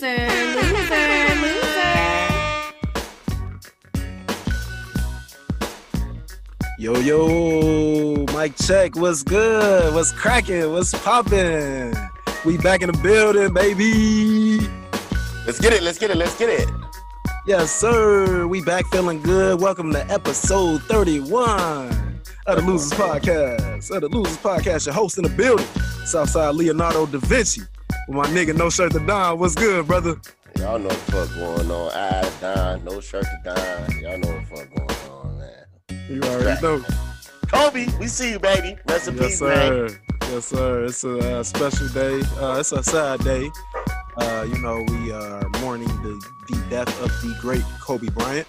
loser, loser, loser. Yo, yo, mic check. What's good? What's cracking? What's popping? We back in the building, baby. Let's get it. Let's get it. Let's get it. Yes, sir. We back feeling good. Welcome to episode 31 of the Losers Podcast. Of the Losers Podcast, your host in the building, Southside Leonardo da Vinci. With my nigga, no shirt to Don. What's good, brother? Y'all know what the fuck going on. I Don, no shirt to Don. Y'all know what the fuck going on, man. You already know. Kobe, we see you, baby. Rest in Yes, peace, man. sir. Yes, sir. It's a uh, special day. Uh, it's a sad day. Uh, you know, we are mourning the, the death of the great Kobe Bryant.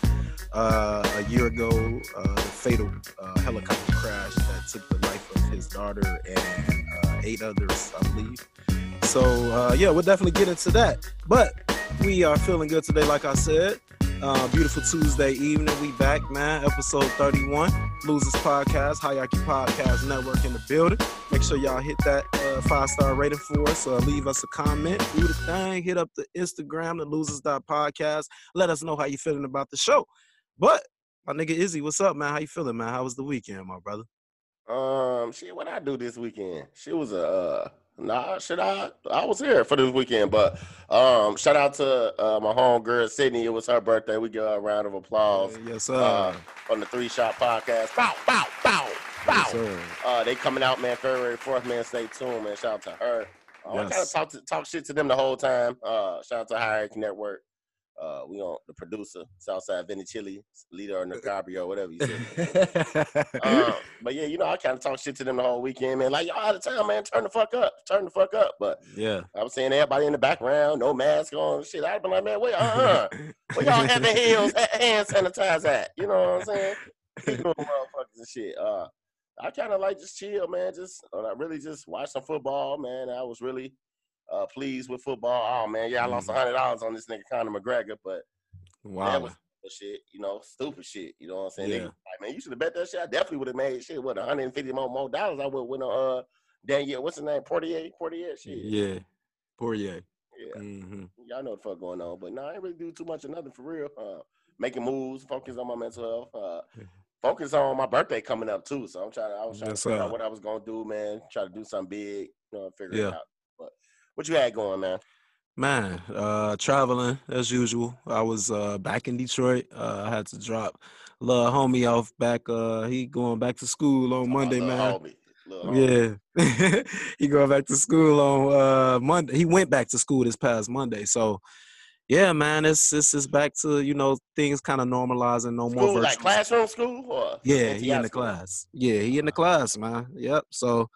Uh, a year ago, uh, the fatal uh, helicopter crash that took the life of his daughter and uh, eight others, I believe. So, uh, yeah, we'll definitely get into that. But we are feeling good today, like I said. Uh, beautiful Tuesday evening. We back, man. Episode 31, Losers Podcast, Hierarchy Podcast Network in the building. Make sure y'all hit that uh, five star rating for us. Uh, leave us a comment. Do the thing. Hit up the Instagram, the Losers Podcast. Let us know how you feeling about the show. But my nigga Izzy, what's up, man? How you feeling, man? How was the weekend, my brother? Um, shit, what I do this weekend? She was a uh, nah. Should I? I was here for this weekend, but um, shout out to uh, my home girl Sydney. It was her birthday. We give her a round of applause yes, sir. uh, on the Three Shot Podcast. Bow, bow, bow, bow. yes. Uh, they coming out, man. February fourth, man. Stay tuned, man. Shout out to her. Uh, I kind of Yes. talk to, talk shit to them the whole time. Uh, shout out to Hierarchy Network. Uh, we on the producer, Southside Vinny Chili, leader of Nacabrio, whatever you say. um, but yeah, you know, I kind of talk shit to them the whole weekend, man. Like y'all out of town, man. Turn the fuck up, turn the fuck up. But yeah. I was saying everybody in the background, no mask on, shit. I'd been like, man, wait, uh, uh where y'all have the heels, hand sanitize at? You know what I'm saying? Keep motherfuckers and shit. Uh, I kind of like just chill, man. Just I really just watch some football, man. I was really uh, pleased with football. Oh man, yeah, I lost a hundred dollars on this nigga Conor McGregor, but that Wow. was shit, you know, stupid shit. You know what I'm saying? Yeah. Like, man, you should have bet that shit. I definitely would have made shit. What 150 more, more dollars? I would win on uh Daniel. What's his name? Portier. Portier. Shit. Yeah. Poirier. Yeah. hmm Y'all know what the fuck going on. But no, I ain't really do too much of nothing for real. Uh, making moves, focus on my mental health. Uh, focus on my birthday coming up too. So I'm trying. To, I was trying to figure out what I was gonna do, man. Try to do something big. You know, figure Yeah. it out. What you had going, man? Man, uh, traveling as usual. I was uh, back in Detroit. Uh, I had to drop little homie off back. Uh, he going back to school on Monday, man. homie. Yeah, he going back to school on uh, Monday. He went back to school this past Monday. So, yeah, man, it's it's it's back to you know things kind of normalizing. No more School, virtual. like classroom school Yeah, he in the school? class. Yeah, he in the class, man. Yep. So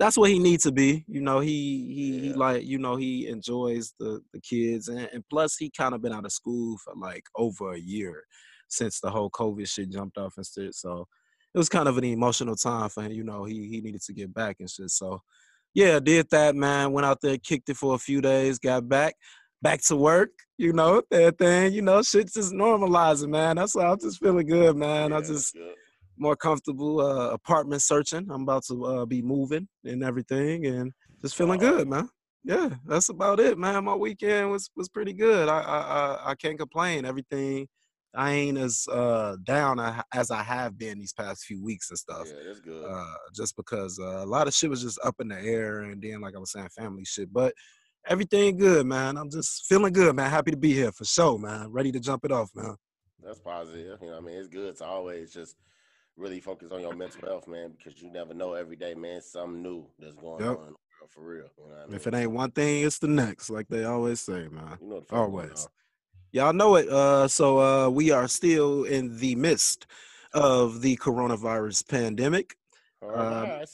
that's what he needs to be. You know, he he, he like you know he enjoys the the kids, and, and plus he kind of been out of school for like over a year since the whole COVID shit jumped off and shit. So it was kind of an emotional time for him. You know, he he needed to get back and shit. So yeah, did that, man. Went out there, kicked it for a few days, got back. Back to work, you know, that thing, you know, shit's just normalizing, man. That's why I'm just feeling good, man. I just good. More comfortable uh, apartment searching. I'm about to uh, be moving and everything, and just feeling good, man. Yeah, that's about it, man. My weekend was was pretty good. I I I, can't complain. Everything, I ain't as uh, down as I have been these past few weeks and stuff. Yeah, that's good. Uh, just because uh, a lot of shit was just up in the air, and then like I was saying, family shit. But everything good, man. I'm just feeling good, man. Happy to be here for sure, man. Ready to jump it off, man. That's positive. You know, what I mean, it's good to always just really focus on your mental health, man, because you never know every day, man, something new that's going Yep. on in the world for real. You know I mean? If it ain't one thing, it's the next, like they always say, man. You know the always. Y'all know it. Uh, so uh, we are still in the midst of the coronavirus pandemic. Um.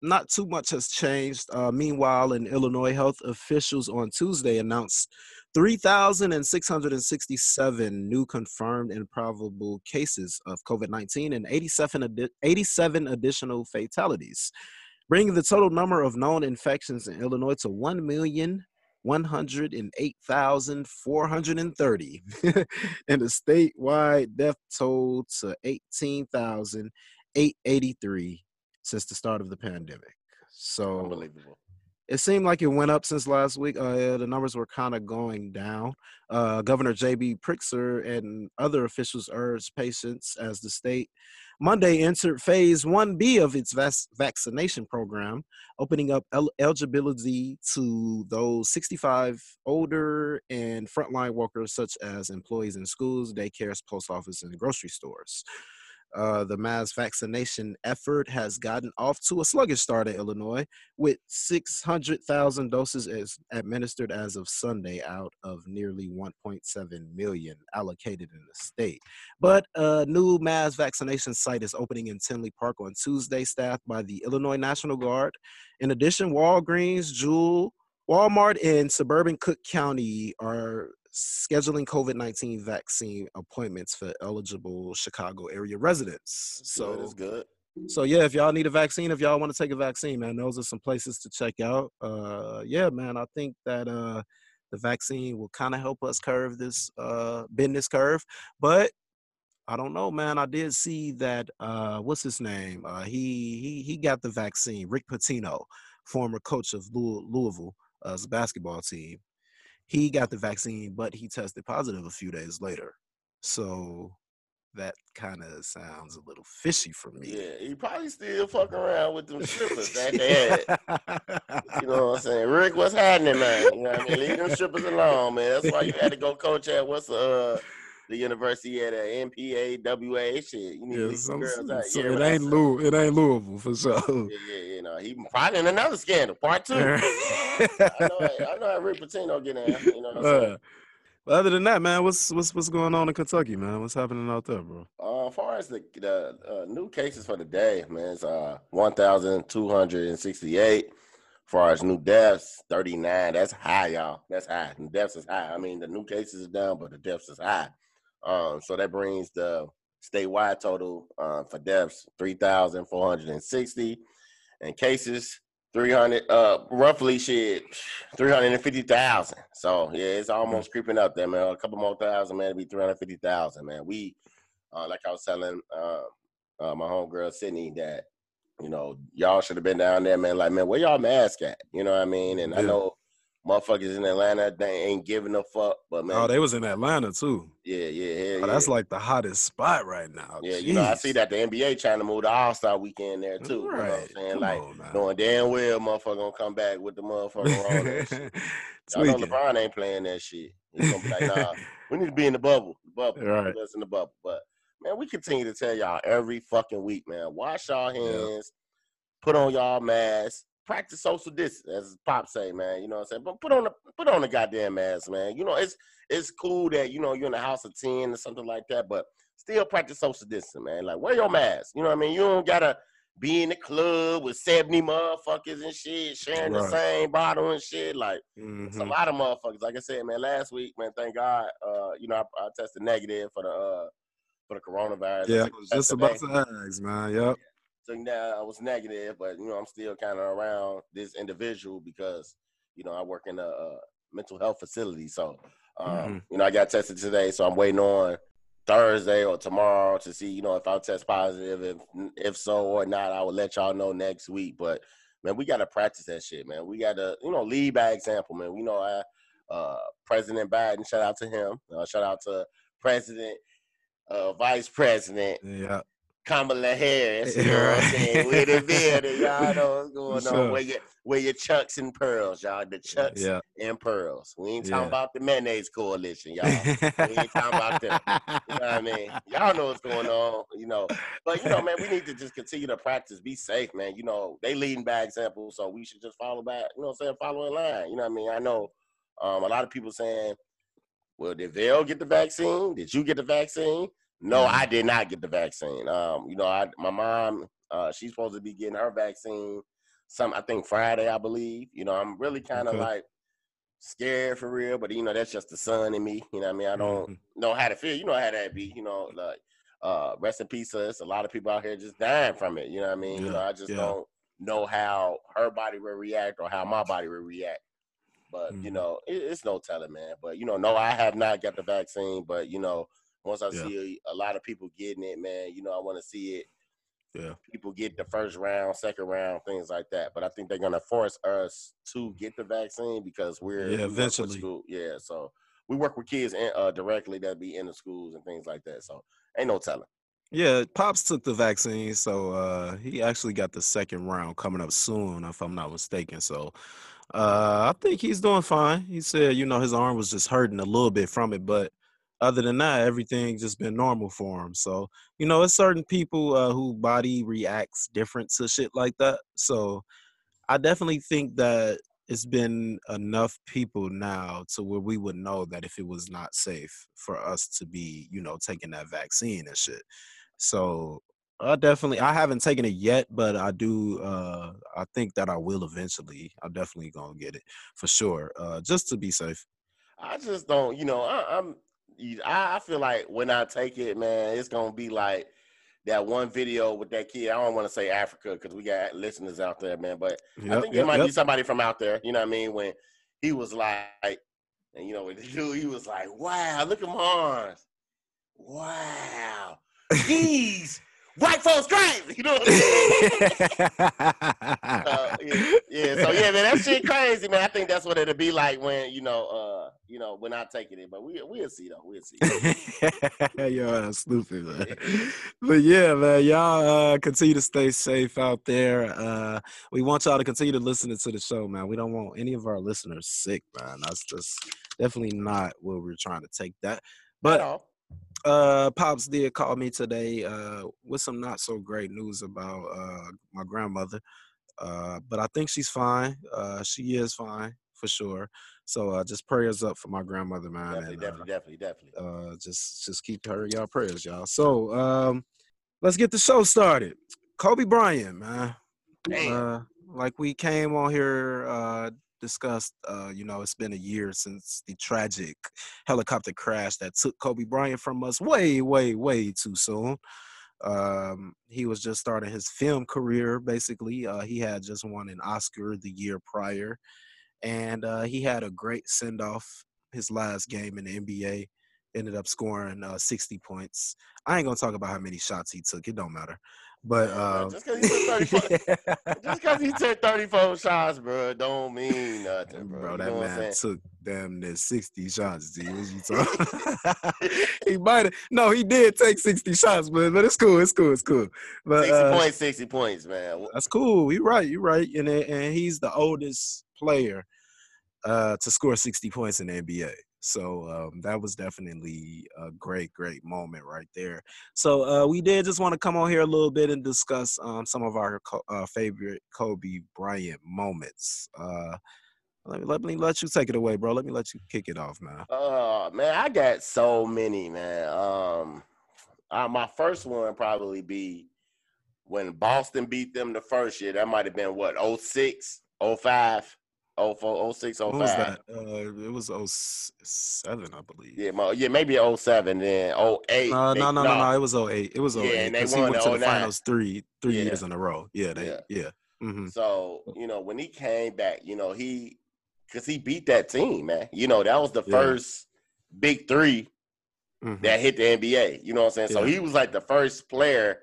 Not too much has changed. Uh, meanwhile, in Illinois, health officials on Tuesday announced 3,667 new confirmed and probable cases of COVID 19 and 87, addi- 87 additional fatalities, bringing the total number of known infections in Illinois to 1 million. 108,430 and the statewide death toll to 18,883 since the start of the pandemic. So Unbelievable. It seemed like it went up since last week. Uh, the numbers were kind of going down. Uh, Governor J.B. Pritzker and other officials urged patience as the state Monday entered phase 1B of its vac- vaccination program, opening up el- eligibility to those 65 older and frontline workers, such as employees in schools, daycares, post office, and grocery stores. Uh, the mass vaccination effort has gotten off to a sluggish start in Illinois, with 600,000 doses as administered as of Sunday out of nearly 1.7 million allocated in the state. But a new mass vaccination site is opening in Tinley Park on Tuesday, staffed by the Illinois National Guard. In addition, Walgreens, Jewel, Walmart, and suburban Cook County are scheduling COVID 19 vaccine appointments for eligible Chicago area residents. So So it's good. so yeah, if y'all need a vaccine, if y'all want to take a vaccine, man, those are some places to check out. Uh yeah, man, I think that uh the vaccine will kind of help us curve this uh bend this curve. But I don't know, man. I did see that uh what's his name? Uh he he he got the vaccine. Rick Pitino, former coach of Louis- Louisville, uh, basketball team. He got the vaccine, but he tested positive a few days later. So that kind of sounds a little fishy for me. Yeah, he probably still fuck around with them strippers that they. You know what I'm saying? Rick, what's happening, man? You know what I mean? Leave them strippers alone, man. That's why you had to go coach at what's uh the university at a NPA, WA shit. You need Yeah, leave some, girls out. so Yeah, it ain't. Louis, it ain't Louisville for sure. Yeah, yeah, you know, he probably in another scandal, part two. I know, I know how Rick Pitino get in. You know what I'm saying? Uh, but other than that, man, what's what's what's going on in Kentucky, man? What's happening out there, bro? Uh, as far as the, the uh, new cases for the day, man, it's uh, 1,268. As far as new deaths, 39. That's high, y'all. That's high. The deaths is high. I mean, the new cases is down, but the deaths is high. Um, so that brings the statewide total uh, for deaths 3,460 and cases 300 uh roughly shit 350,000 so yeah it's almost creeping up there man. A couple more thousand man it'd be 350,000 man. We uh, like I was telling uh, uh, my homegirl Sydney that you know y'all should have been down there man like man where y'all mask at? You know what I mean? And I know motherfuckers in Atlanta they ain't giving a fuck but oh, man Oh, they was in Atlanta too. yeah yeah yeah, Oh, that's like the hottest spot right now. Yeah, you know, I see that the NBA trying to move the All Star weekend there too. You know what I'm Right. saying? Come like knowing damn well motherfucker gonna come back with the motherfucker on and shit. Y'all know LeBron ain't playing that shit. He's gonna be like, nah, we need to be in the bubble. The bubble. Right. Us in the bubble. But man, we continue to tell y'all every fucking week, man. Wash y'all hands, put on y'all masks, practice social distance, as Pop say, man. You know what I'm saying? But put on the put on the goddamn mask, man. You know, it's it's cool that you know you're in the house of 10 or something like that, but still practice social distancing, man. Like wear your mask. You know what I mean? You don't gotta be in the club with 70 motherfuckers and shit, sharing the same bottle and shit. Like it's a Mhm. lot of motherfuckers. Like I said, man, last week, man, thank God, uh, you know, I, I tested negative for the uh for the coronavirus. Yeah, I was just about to ask, man. Yep. So now I was negative, but you know, I'm still kind of around this individual because you know I work in a, uh mental health facility. So um, Mhm. you know, I got tested today, so I'm waiting on Thursday or tomorrow to see, you know, if I'll test positive. If if so or not, I will let y'all know next week. But man, we gotta practice that shit, man. We gotta, you know, lead by example, man. We know I uh President Biden, shout out to him. Uh, shout out to President uh Vice President Yeah. Kamala Harris, you know what I'm saying? We're the building, y'all know what's going For on. sure. Where your where your chucks and pearls, y'all. The chucks Yeah. and pearls. We ain't talking Yeah. about the mayonnaise coalition, y'all. We ain't talking about them. You know what I mean? Y'all know what's going on, you know. But you know, man, we need to just continue to practice, be safe, man. You know, they leading by example, so we should just follow back, you know what I'm saying, follow in line. You know what I mean? I know um, a lot of people saying, Well, did Vail get the vaccine? Did you get the vaccine? No. I did not get the vaccine. Um, you know, I my mom, uh, she's supposed to be getting her vaccine some I think Friday, I believe. You know, I'm really kind of Okay. like scared for real, but you know, that's just the son in me. You know what I mean? I don't Mhm. know how to feel. You know how that be, you know, like uh rest in peace us. A lot of people out here just dying from it. You know what I mean? You know, I just yeah. don't know how her body will react or how my body will react. But you Mhm. know, it, it's no telling, man. But you know, no, I have not got the vaccine. But you know, once I Yeah. see a, a lot of people getting it, man, you know, I want to see it Yeah. people get the first round, second round, things like that. But I think they're gonna force us to get the vaccine because we're Yeah, we work with eventually. school. Yeah, so we work with kids in, uh, directly that be in the schools and things like that. So ain't no telling. Yeah, Pops took the vaccine, so uh he actually got the second round coming up soon, if I'm not mistaken. So uh I think he's doing fine. He said, you know, his arm was just hurting a little bit from it, but other than that, everything just been normal for him. So, you know, it's certain people uh who body reacts different to shit like that. So I definitely think that it's been enough people now to where we would know that if it was not safe for us to be, you know, taking that vaccine and shit. So I definitely I haven't taken it yet, but I do uh I think that I will eventually. I'm definitely gonna get it for sure. Uh just to be safe. I just don't, you know, I, I'm. You- I, I feel like when I take it, man, it's gonna be like that one video with that kid. I don't want to say Africa because we got listeners out there, man. But I Yep, think yep, it might yep. be somebody from out there. You know what I mean? When he was like, and you know, when the dude, he was like, "Wow, look at my arms. Wow, these white folks crazy." You know what I'm saying? Uh, yeah, yeah, so yeah, man, that shit crazy, man. I think that's what it'll be like when you know, uh, you know, when I take it. But we we'll see though. We'll see. Yo, that's stupid, man. But yeah, man, y'all uh, continue to stay safe out there. Uh, we want y'all to continue to listen to the show, man. We don't want any of our listeners sick, man. That's just definitely not where we're trying to take that. At But. Uh, Pops did call me today uh, with some not so great news about uh, my grandmother. Uh, but I think she's fine. Uh, she is fine for sure. So uh, just prayers up for my grandmother, man. definitely, and, uh, definitely, definitely, definitely. uh just just keep her y'all prayers y'all so um let's get the show started kobe bryant man Damn. uh like we came on here uh discussed uh you know it's been a year since the tragic helicopter crash that took kobe bryant from us way way way too soon. Um he was just starting his film career basically. Uh he had just won an oscar the year prior and uh he had a great send off his last game in the nba ended up scoring uh 60 points. I ain't gonna talk about how many shots he took it don't matter but um just 'cause he took 34 Just because he took 34 shots, bro, don't mean nothing, bro. Bro, You that know man took damn near 60 shots, G. What you talking? he might have no, he did take 60 shots, but but it's cool, it's cool, it's cool. But 60 uh, points, 60 points, man. that's cool. You're right, you're right. And and he's the oldest player uh to score 60 points in the NBA. So um, that was definitely a great, great moment right there. So uh, we did just want to come on here a little bit and discuss um, some of our co- uh, favorite Kobe Bryant moments. Uh, let me let me let you take it away, bro. Let me let you kick it off, man. Oh man, I got so many, man. Um, uh, my first one probably be when Boston beat them the first year. That might have been what 06, 05, 04, 06, 05. What was that? Uh, it was 07, I believe. Yeah, mo- yeah, maybe 07, then 08. No, no, no, no, no. It was 08. It was Yeah, 08. and they 'cause he went to the finals three three Yeah. years in a row. Yeah, they Yeah. yeah. hmm So, you know, when he came back, you know, he because he beat that team, man. You know, that was the Yeah. first big three that hit the NBA. You know what I'm saying? So he was like the first player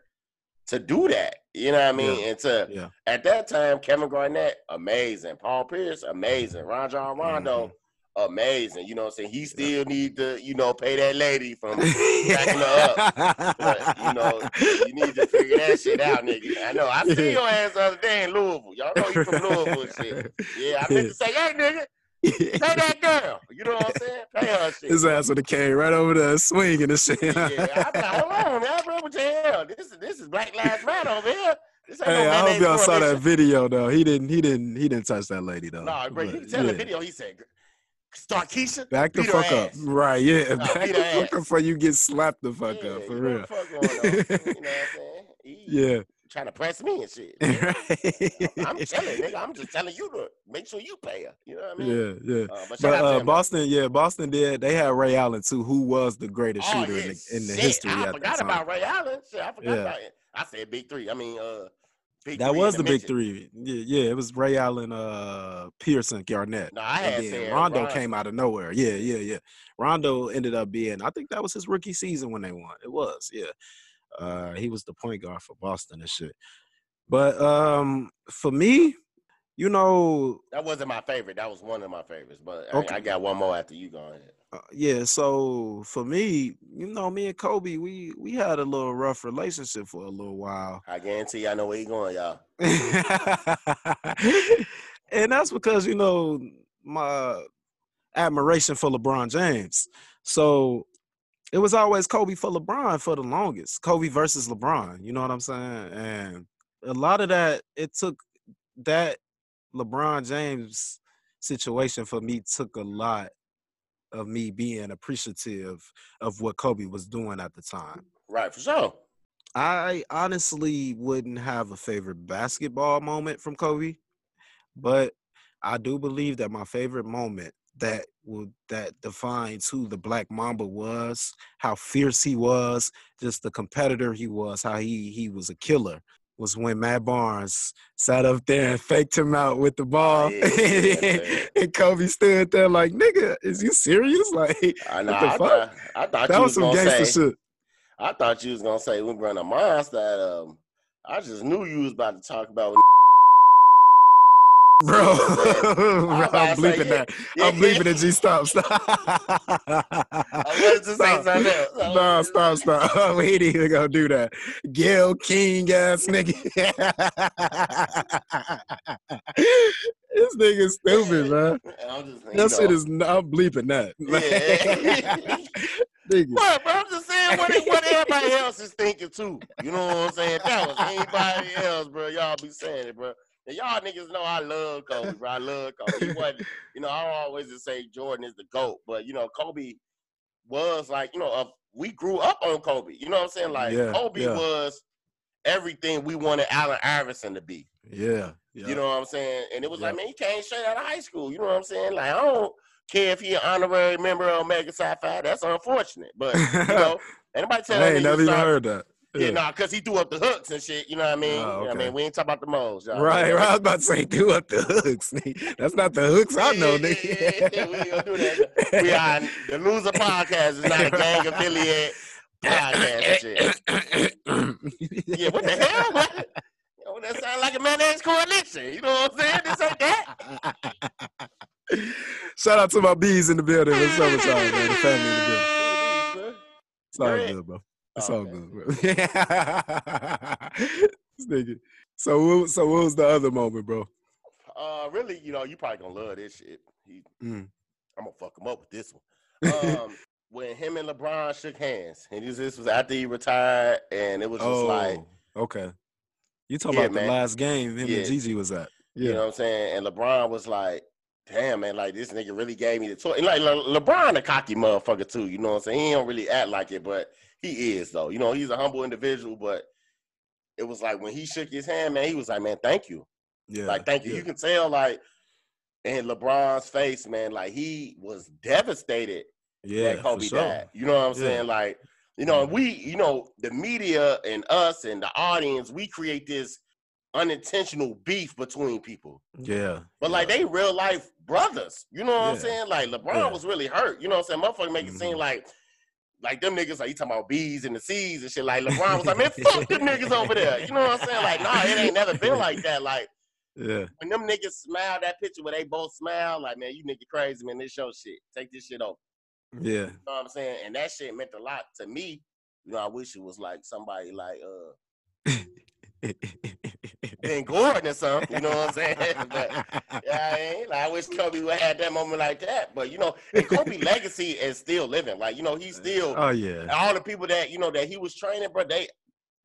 to do that. You know what I mean? And to Yeah. at that time, Kevin Garnett, amazing. Paul Pierce, amazing. Ron Mm-hmm. John Rondo, amazing. You know what I'm saying? He still need to, you know, pay that lady from backing her up. But, you know, you need to figure that shit out, nigga. I know. I see your ass the other day in Louisville. Y'all know you from Louisville and shit. Yeah, I meant to say, hey, nigga, pay that girl. You know what I'm saying? Pay her shit. His ass with have came right over there swinging and shit. yeah, I'm like, hold on, man, bro, what the hell? This is this is Black Lives Matter over here. Hey, no I hope y'all saw that video though. He didn't. He didn't. He didn't touch that lady though. No, bro, you But, can tell the yeah. video. He said, "Start Keisha, Back the fuck up. ass. Right? Yeah. Nah, Back the fuck up before you get slapped the fuck yeah, up for real. fuck on. you know what I'm saying? Yeah. Trying to press me and shit. I'm right. telling nigga, I'm just telling you to make sure you pay her. You know what I mean? Yeah. Yeah. Uh, but But uh. Boston, yeah, Boston did. They had Ray Allen too, who was the greatest Oh, shooter in the, in the history I forgot about Ray Allen. Shit, I forgot Yeah. about it. I said big three. I mean, uh, big That was the big three. Yeah, yeah, it was Ray Allen, uh, Pearson, Garnett. No, I had and then said Rondo Ron- came out of nowhere. Yeah, yeah, yeah. Rondo ended up being, I think that was his rookie season when they won. It was, yeah. Uh, he was the point guard for Boston and shit. But um, for me, you know, That wasn't my favorite. That was one of my favorites. But I- Okay. I, got one more after you go ahead. uh, yeah. So for me, you know, me and Kobe, we we had a little rough relationship for a little while. I guarantee I know where you going, y'all. and that's because you know my admiration for LeBron James. So it was always Kobe for LeBron for the longest. Kobe versus LeBron. You know what I'm saying? And a lot of that it took that LeBron James situation for me took a lot of me being appreciative of what Kobe was doing at the time. Right, for sure. I honestly wouldn't have a favorite basketball moment from Kobe, but I do believe that my favorite moment that would that defines who the Black Mamba was, how fierce he was, just the competitor he was, how he he was a killer. Was when Matt Barnes sat up there and faked him out with the ball, yeah, and Kobe stood there like, "Nigga, is you serious?" Like I know. What the I, fuck? thought, I thought that you was was some gangster say. shit. I thought you was gonna say we run a monster. That, um, I just knew you was about to talk about. Oh, bro, I'm I'm to say, bleeping that. I'm bleeping it. G, stop, stop. I wanted to say something else. I No, stop, stop. We ain't even gonna do that. Gayle King ass nigga. this nigga stupid, man. I'm just, That shit is. I'm bleeping that. Yeah. nigga. What, bro? I'm just saying what, what everybody else is thinking too. You know what I'm saying? That was anybody else, bro, y'all be saying it, bro. And y'all niggas know I love Kobe, bro. I love Kobe. He wasn't, you know, I always just say Jordan is the GOAT, but you know, Kobe was like, you know, uh, we grew up on Kobe. You know what I'm saying? Like Yeah, Kobe yeah. was everything we wanted Allen Iverson to be. Yeah, yeah. You know what I'm saying? And it was like, man, he came straight out of high school. You know what I'm saying? Like, I don't care if he an honorary member of Omega Psi Phi. That's unfortunate. But you know, anybody tell I ain't never even heard that. Yeah, nah, cause he threw up the hooks and shit. You know what I mean? Oh, You know what I mean, we ain't talking about the moles. y'all. Right, right. I was about to say, do up the hooks. That's not the hooks I know, nigga. yeah, we gonna do that. We are the loser podcast is not a gang affiliate podcast and shit. Yeah, what the hell? What? Yo, that sound like a mayonnaise coalition. You know what I'm saying? This ain't that. Shout out to my bees in the building. What's up with y'all, man? The family in the building. It's all good, bro. It's Oh, all good, bro. this nigga. So, what, so what was the other moment, bro? Uh, really, you know, you probably gonna love this shit. He, Mm. I'm gonna fuck him up with this one. Um, when him and LeBron shook hands, and this, this was after he retired, and it was just oh, like, okay. You talking Yeah, about man. the last game him Yeah. and Gigi was at? Yeah. you know what I'm saying? And LeBron was like, damn, man, like this nigga really gave me the toy. And like Le- LeBron, a cocky motherfucker too. You know what I'm saying? He don't really act like it, but he is though. You know, he's a humble individual, but it was like when he shook his hand, man, he was like, man, thank you. Yeah. Like, thank you. yeah. You can tell, like, in LeBron's face, man, like he was devastated Yeah, Kobe sure. died. You know what I'm Yeah. saying? Like, you know, we, you know, the media and us and the audience, we create this unintentional beef between people. Yeah. But like yeah. they real life brothers. You know what I'm saying? Like LeBron Yeah. was really hurt. You know what I'm saying? Motherfucker make it seem Mhm. like like them niggas like you talking about bees and the seas and shit. Like LeBron was like, man, fuck them niggas over there. You know what I'm saying? Like, nah, it ain't never been like that. Like Yeah. when them niggas smile that picture where they both smile, like, man, you nigga crazy, man. This your shit. Take this shit over. Yeah. You know what I'm saying? And that shit meant a lot to me. You know, I wish it was like somebody like uh Ben Gordon or something. You know what I'm saying? but yeah, I ain't. Like, I wish Kobe would have had that moment like that. But you know, and Kobe legacy is still living. Like, you know, he's still oh yeah. all the people that, you know, that he was training, bro, they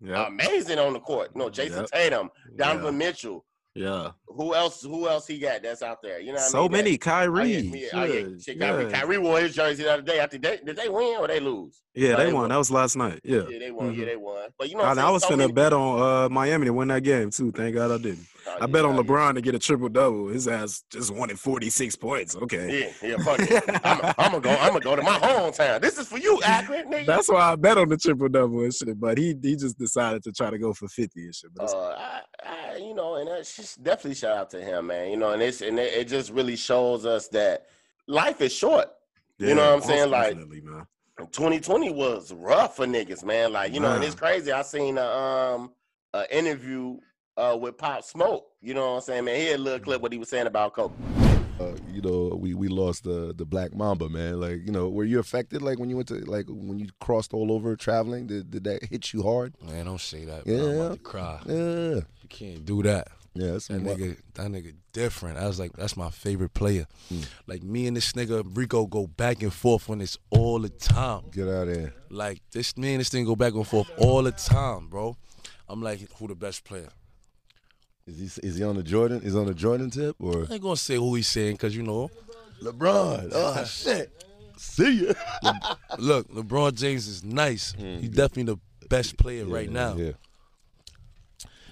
Yeah. amazing on the court. You know, Jason Yep. Tatum, Donovan Mitchell. Yeah. Who else? Who else he got that's out there? You know, what I So mean? That- many Oh, Kyrie. yeah, yeah, oh, yeah. Shit, Kyrie, yeah. Kyrie wore his jersey the other day. I think they did they win or they lose? Yeah, Oh, they they won. won. That was last night. Yeah. Yeah, they won. Yeah, Mhm. they won. But you know, I, I'm was? So finna many- bet on uh, Miami to win that game too. Thank God I didn't. I bet on. LeBron to get a triple double. His ass just wanted 46 points. Okay. Yeah, yeah, fuck it. I'm, I'm gonna go. I'm gonna go to my hometown. This is for you, Akron, nigga. That's why I bet on the triple double and shit. But he he just decided to try to go for 50 and shit. But uh, I, I, you know, and that's just definitely shout out to him, man. You know, and it's and it, it just really shows us that life is short. Yeah, you know what I'm saying? Like- definitely, man. 2020 was rough for niggas, man. Like, you know, and it's crazy. I seen a um a interview uh with Pop Smoke. You know what I'm saying, man? He had a Mm-hmm. little clip what he was saying about Kobe. uh, you know, we we lost the the Black Mamba, man. Like, you know, were you affected? Like when you went to like when you crossed all over traveling, did did that hit you hard? Man, don't say that. Man. I'm Yeah. about to cry. Yeah, You can't do that. yeah. That's That nigga, that nigga different. I was like, that's my favorite player. Mm. Like me and this nigga Rico go back and forth on this all the time. Get out of there. Like this me and this thing go back and forth all the time, bro. I'm like, who the best player? Is he is he on the Jordan? Is he on the Jordan tip or I ain't gonna say who he's saying, cause you know, LeBron? Oh shit. See ya. look, LeBron James is nice. He's definitely the best player right Mm. Now. Yeah.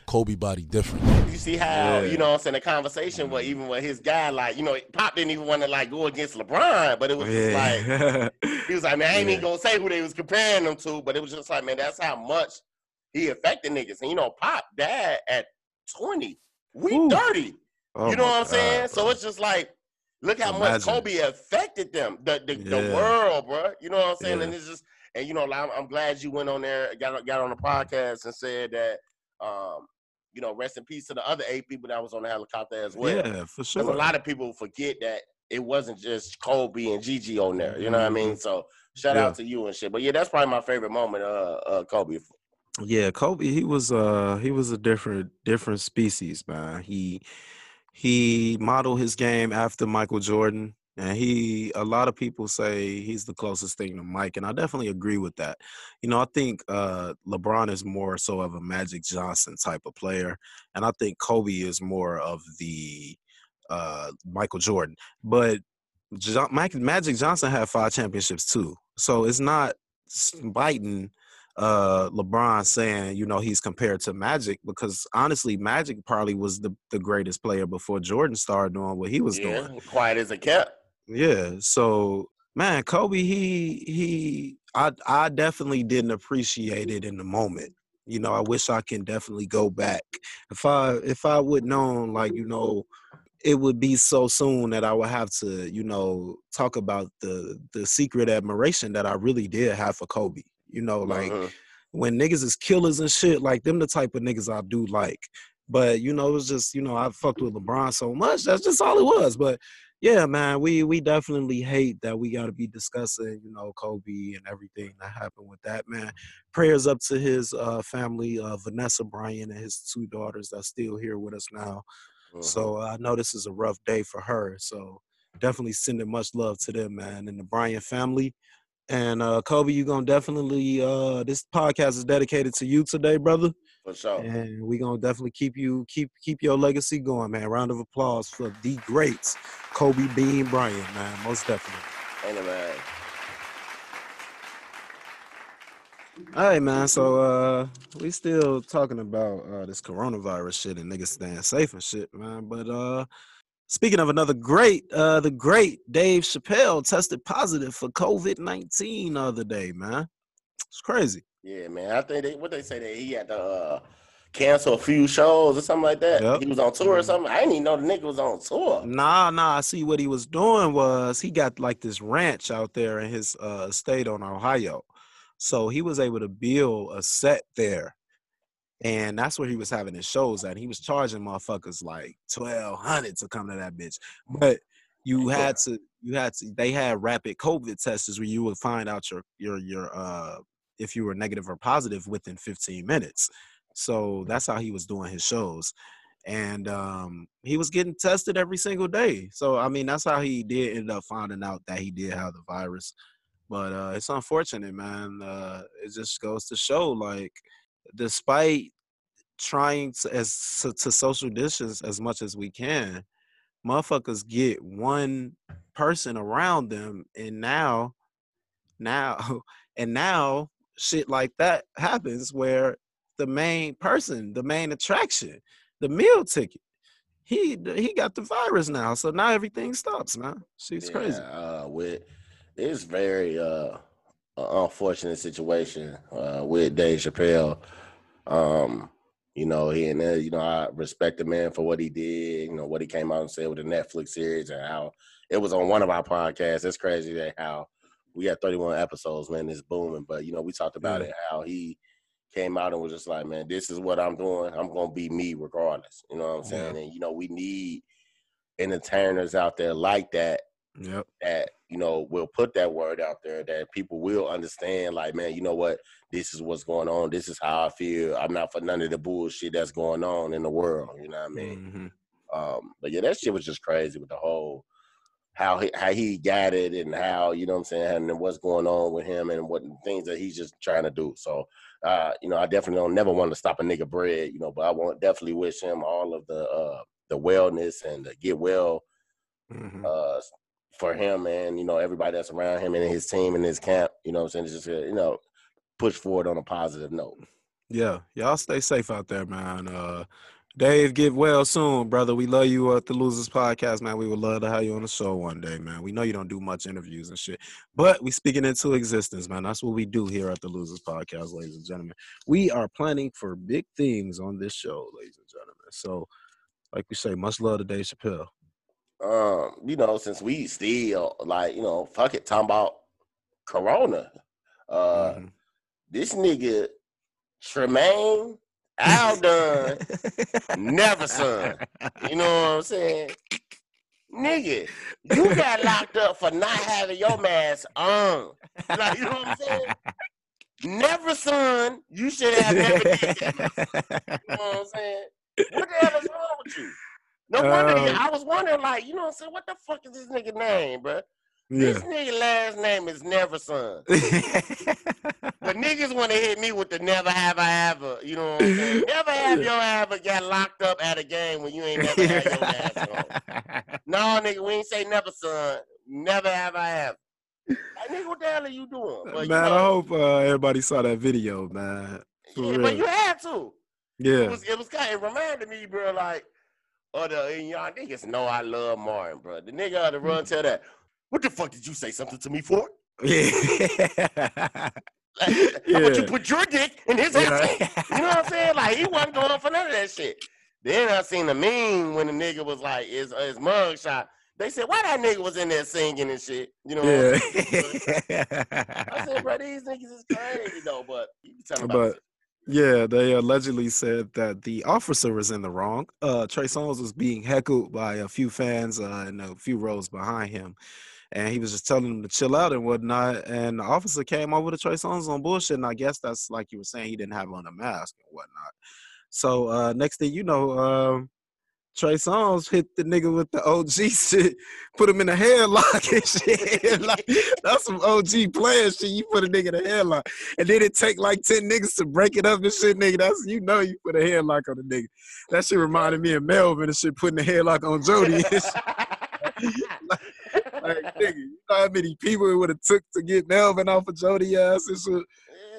Kobe body different. You see how, you know what I'm saying, the conversation was even with his guy, like, you know, Pop didn't even want to like go against LeBron, but it was just like he was like, man, I ain't even gonna say who they was comparing them to, but it was just like, man, that's how much he affected niggas. And you know, Pop died at 20. We Ooh. 30. Oh you know what I'm saying? God, So it's just like, look how much Kobe affected them, the the, the world, bro. You know what I'm saying? Yeah. And it's just, and you know, I'm, I'm glad you went on there, got got on the podcast and said that, um, you know, rest in peace to the other eight people that was on the helicopter as well. yeah, for sure. a lot of people forget that it wasn't just Kobe and Gigi on there. You know what I mean? So shout Yeah. out to you and shit. But yeah, that's probably my favorite moment. Uh, uh Kobe. Yeah, Kobe, he was uh he was a different different species, man. He he modeled his game after Michael Jordan. And he a lot of people say he's the closest thing to Mike, and I definitely agree with that. You know, I think uh LeBron is more so of a Magic Johnson type of player, and I think Kobe is more of the uh Michael Jordan. But jo- Mike, Magic Johnson had five championships too. So it's not biting uh LeBron saying, you know, he's compared to Magic because honestly, Magic probably was the, the greatest player before Jordan started doing what he was yeah, doing. quiet as a cat. Yeah. So man, Kobe, he he I I definitely didn't appreciate it in the moment. You know, I wish I can definitely go back. If I if I would known like, you know, it would be so soon that I would have to, you know, talk about the the secret admiration that I really did have for Kobe. You know, like Mhm. when niggas is killers and shit, like them the type of niggas I do like. But you know, it was just, you know, I fucked with LeBron so much. That's just all it was. But yeah, man, we we definitely hate that we gotta be discussing, you know, Kobe and everything that happened with that, man. Prayers up to his uh family, uh Vanessa Bryan and his two daughters that's still here with us now. Mhm. So uh, I know this is a rough day for her. So definitely sending much love to them, man, and the Bryan family. And uh, Kobe, you're gonna definitely uh, this podcast is dedicated to you today, brother. for sure. And we gonna definitely keep you keep keep your legacy going, man. Round of applause for the greats, Kobe Bean Bryant, man. Most definitely. It, man? All right, man. So uh we still talking about uh this coronavirus shit and niggas staying safe and shit, man. But uh speaking of another great, uh the great Dave Chappelle tested positive for COVID-19 the other day, man. It's crazy. Yeah, man. I think they what they say that he had to uh, cancel a few shows or something like that. Yep. He was on tour or Mhm. something. I didn't even know the nigga was on tour. Nah, nah. I see what he was doing was he got like this ranch out there in his uh estate on Ohio. So he was able to build a set there. And that's where he was having his shows at. He was charging motherfuckers like twelve hundred to come to that bitch. But you had to you had to they had rapid COVID tests where you would find out your your your uh if you were negative or positive within 15 minutes. So that's how he was doing his shows and um, he was getting tested every single day. So I mean, that's how he did end up finding out that he did have the virus. But uh, it's unfortunate, man. Uh, it just goes to show, like, despite trying to as to, to social distance as much as we can, motherfuckers get one person around them, and now, now, and now, shit like that happens where the main person, the main attraction, the meal ticket. He he got the virus now, so now everything stops, man. She's crazy. Uh, with it's very uh unfortunate situation uh with Dave Chappelle. Um, you know, he and uh, you know, I respect the man for what he did, you know, what he came out and said with the Netflix series and how it was on one of our podcasts. It's crazy that how we had 31 episodes, man. It's booming. But you know, we talked about Yeah. it how he came out and was just like, man, this is what I'm doing. I'm gonna be me regardless. You know what I'm saying? And you know, we need entertainers out there like that Yep. that you know will put that word out there that people will understand like man you know what this is what's going on this is how i feel i'm not for none of the bullshit that's going on in the world you know what i mean Mhm. um but yeah that shit was just crazy with the whole how he how he got it and how you know what i'm saying and what's going on with him and what things that he's just trying to do so uh you know i definitely don't never want to stop a nigga bread you know but i want definitely wish him all of the uh the wellness and the get well Mhm. uh, for him and you know everybody that's around him and his team and his camp. You know, I'm saying it's just you know push forward on a positive note. Yeah, y'all stay safe out there, man. Uh, Dave, get well soon, brother. We love you at the Losers Podcast, man. We would love to have you on the show one day, man. We know you don't do much interviews and shit, but we speaking into existence, man. That's what we do here at the Losers Podcast, ladies and gentlemen. We are planning for big things on this show, ladies and gentlemen. So, like we say, much love to Dave Chappelle. Um, you know, since we still like you know, fuck it, talking about Corona. Uh, Mhm. this nigga Tremaine Aldon Neverson. You know what I'm saying? Nigga, you got locked up for not having your mask on. Like, you know what I'm saying? Never, son. You should have never did that. You know what I'm saying? What the hell is wrong with you? No wonder. Um, I was wondering, like, you know what I'm saying? What the fuck is this nigga name, bro? yeah. This nigga last name is Never Son. But niggas want to hit me with the never have I ever. You know what I'm saying? Never have your ever got locked up at a game when you ain't never had your mask on. No, nigga, we ain't say never, son. Never have I ever. Like, nigga, what the hell are you doing? But, you man, I hope uh, everybody saw that video, man. For yeah, real. but you had to. It Yeah. was, it was kind of, it reminded me, bro, like, oh, the, and y'all niggas know I love Martin, bro. The nigga ought to run tell that, what the fuck did you say something to me for? Yeah. Like, How about you put your dick in his asshole? You know what I'm saying? Like he wasn't going for none of that shit. Then I seen the meme when the nigga was like his his mug shot. They said, why that nigga was in there singing and shit? You know what I'm saying? Yeah. I said, bro, these niggas is crazy though, but you be telling But- about Yeah, they allegedly said that the officer was in the wrong. Uh, Trey Songz was being heckled by a few fans uh, and a few rows behind him, and he was just telling them to chill out and whatnot. And the officer came over to Trey Songz on bullshit, and I guess that's like you were saying, he didn't have on a mask and whatnot. So uh, next thing you know, um, Trey Songz hit the nigga with the OG shit, put him in a headlock and shit. like, that's some OG player shit. You put a nigga in a headlock. And then it take like 10 niggas to break it up and shit, nigga. That's you know you put a headlock on a nigga. That shit reminded me of Melvin and shit putting a headlock on Jody. shit. like, nigga, you know how many people it would have took to get Melvin off of Jody ass and shit.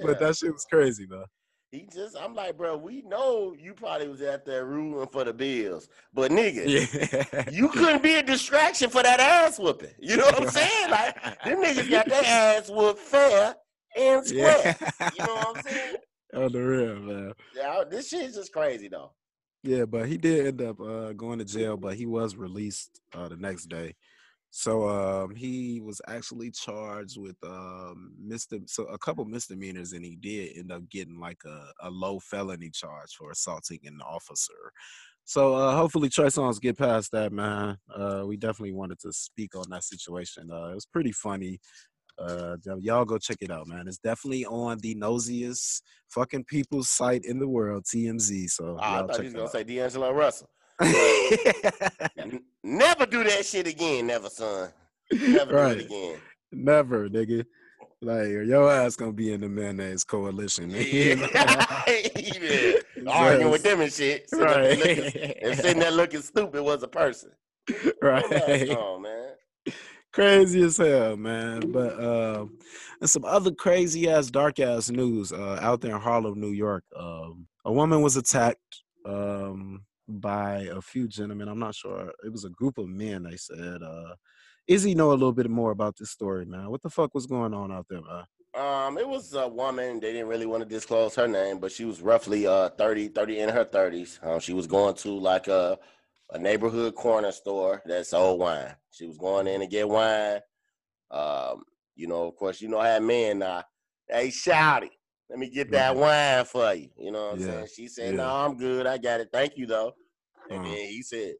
But that shit was crazy, man. He just I'm like, bro, we know you probably was out there rooting for the Bills. But nigga, Yeah. you couldn't be a distraction for that ass whooping. You know what I'm saying? Like them niggas got their ass whooped fair and square. yeah. You know what I'm saying? On the real, man. Yeah, this shit is just crazy though. Yeah, but he did end up uh, going to jail, but he was released uh, the next day. So um, he was actually charged with um, misde- so a couple misdemeanors, and he did end up getting like a, a low felony charge for assaulting an officer. So uh, hopefully Trey Songz get past that, man. Uh, we definitely wanted to speak on that situation. Uh, it was pretty funny. Uh, y'all go check it out, man. It's definitely on the nosiest fucking people's site in the world, TMZ. So Ah, I thought you was gonna out. say D'Angelo Russell. Never do that shit again, never, son. Never do Right. it again. Never, nigga. Like your ass gonna be in the mayonnaise coalition. Yeah. yeah. Arguing with them and shit. Sitting there looking- and sitting there looking stupid was a person. right. Oh man. crazy as hell, man. But um, and some other crazy ass, dark ass news uh, out there in Harlem, New York. Um, a woman was attacked um, by a few gentlemen. I'm not sure. It was a group of men. They said. Uh, Izzy know a little bit more about this story, man. What the fuck was going on out there, man? Um, it was a woman. They didn't really want to disclose her name, but she was roughly uh 30, 30 in her 30s. Um, she was going to like a a neighborhood corner store that sold wine. She was going in to get wine. Um, You know, of course, you know how men uh hey shouty, let me get that Mhm. wine for you. You know what I'm Yeah, saying? She said, yeah. No, I'm good, I got it. Thank you though. And Uh. then he said,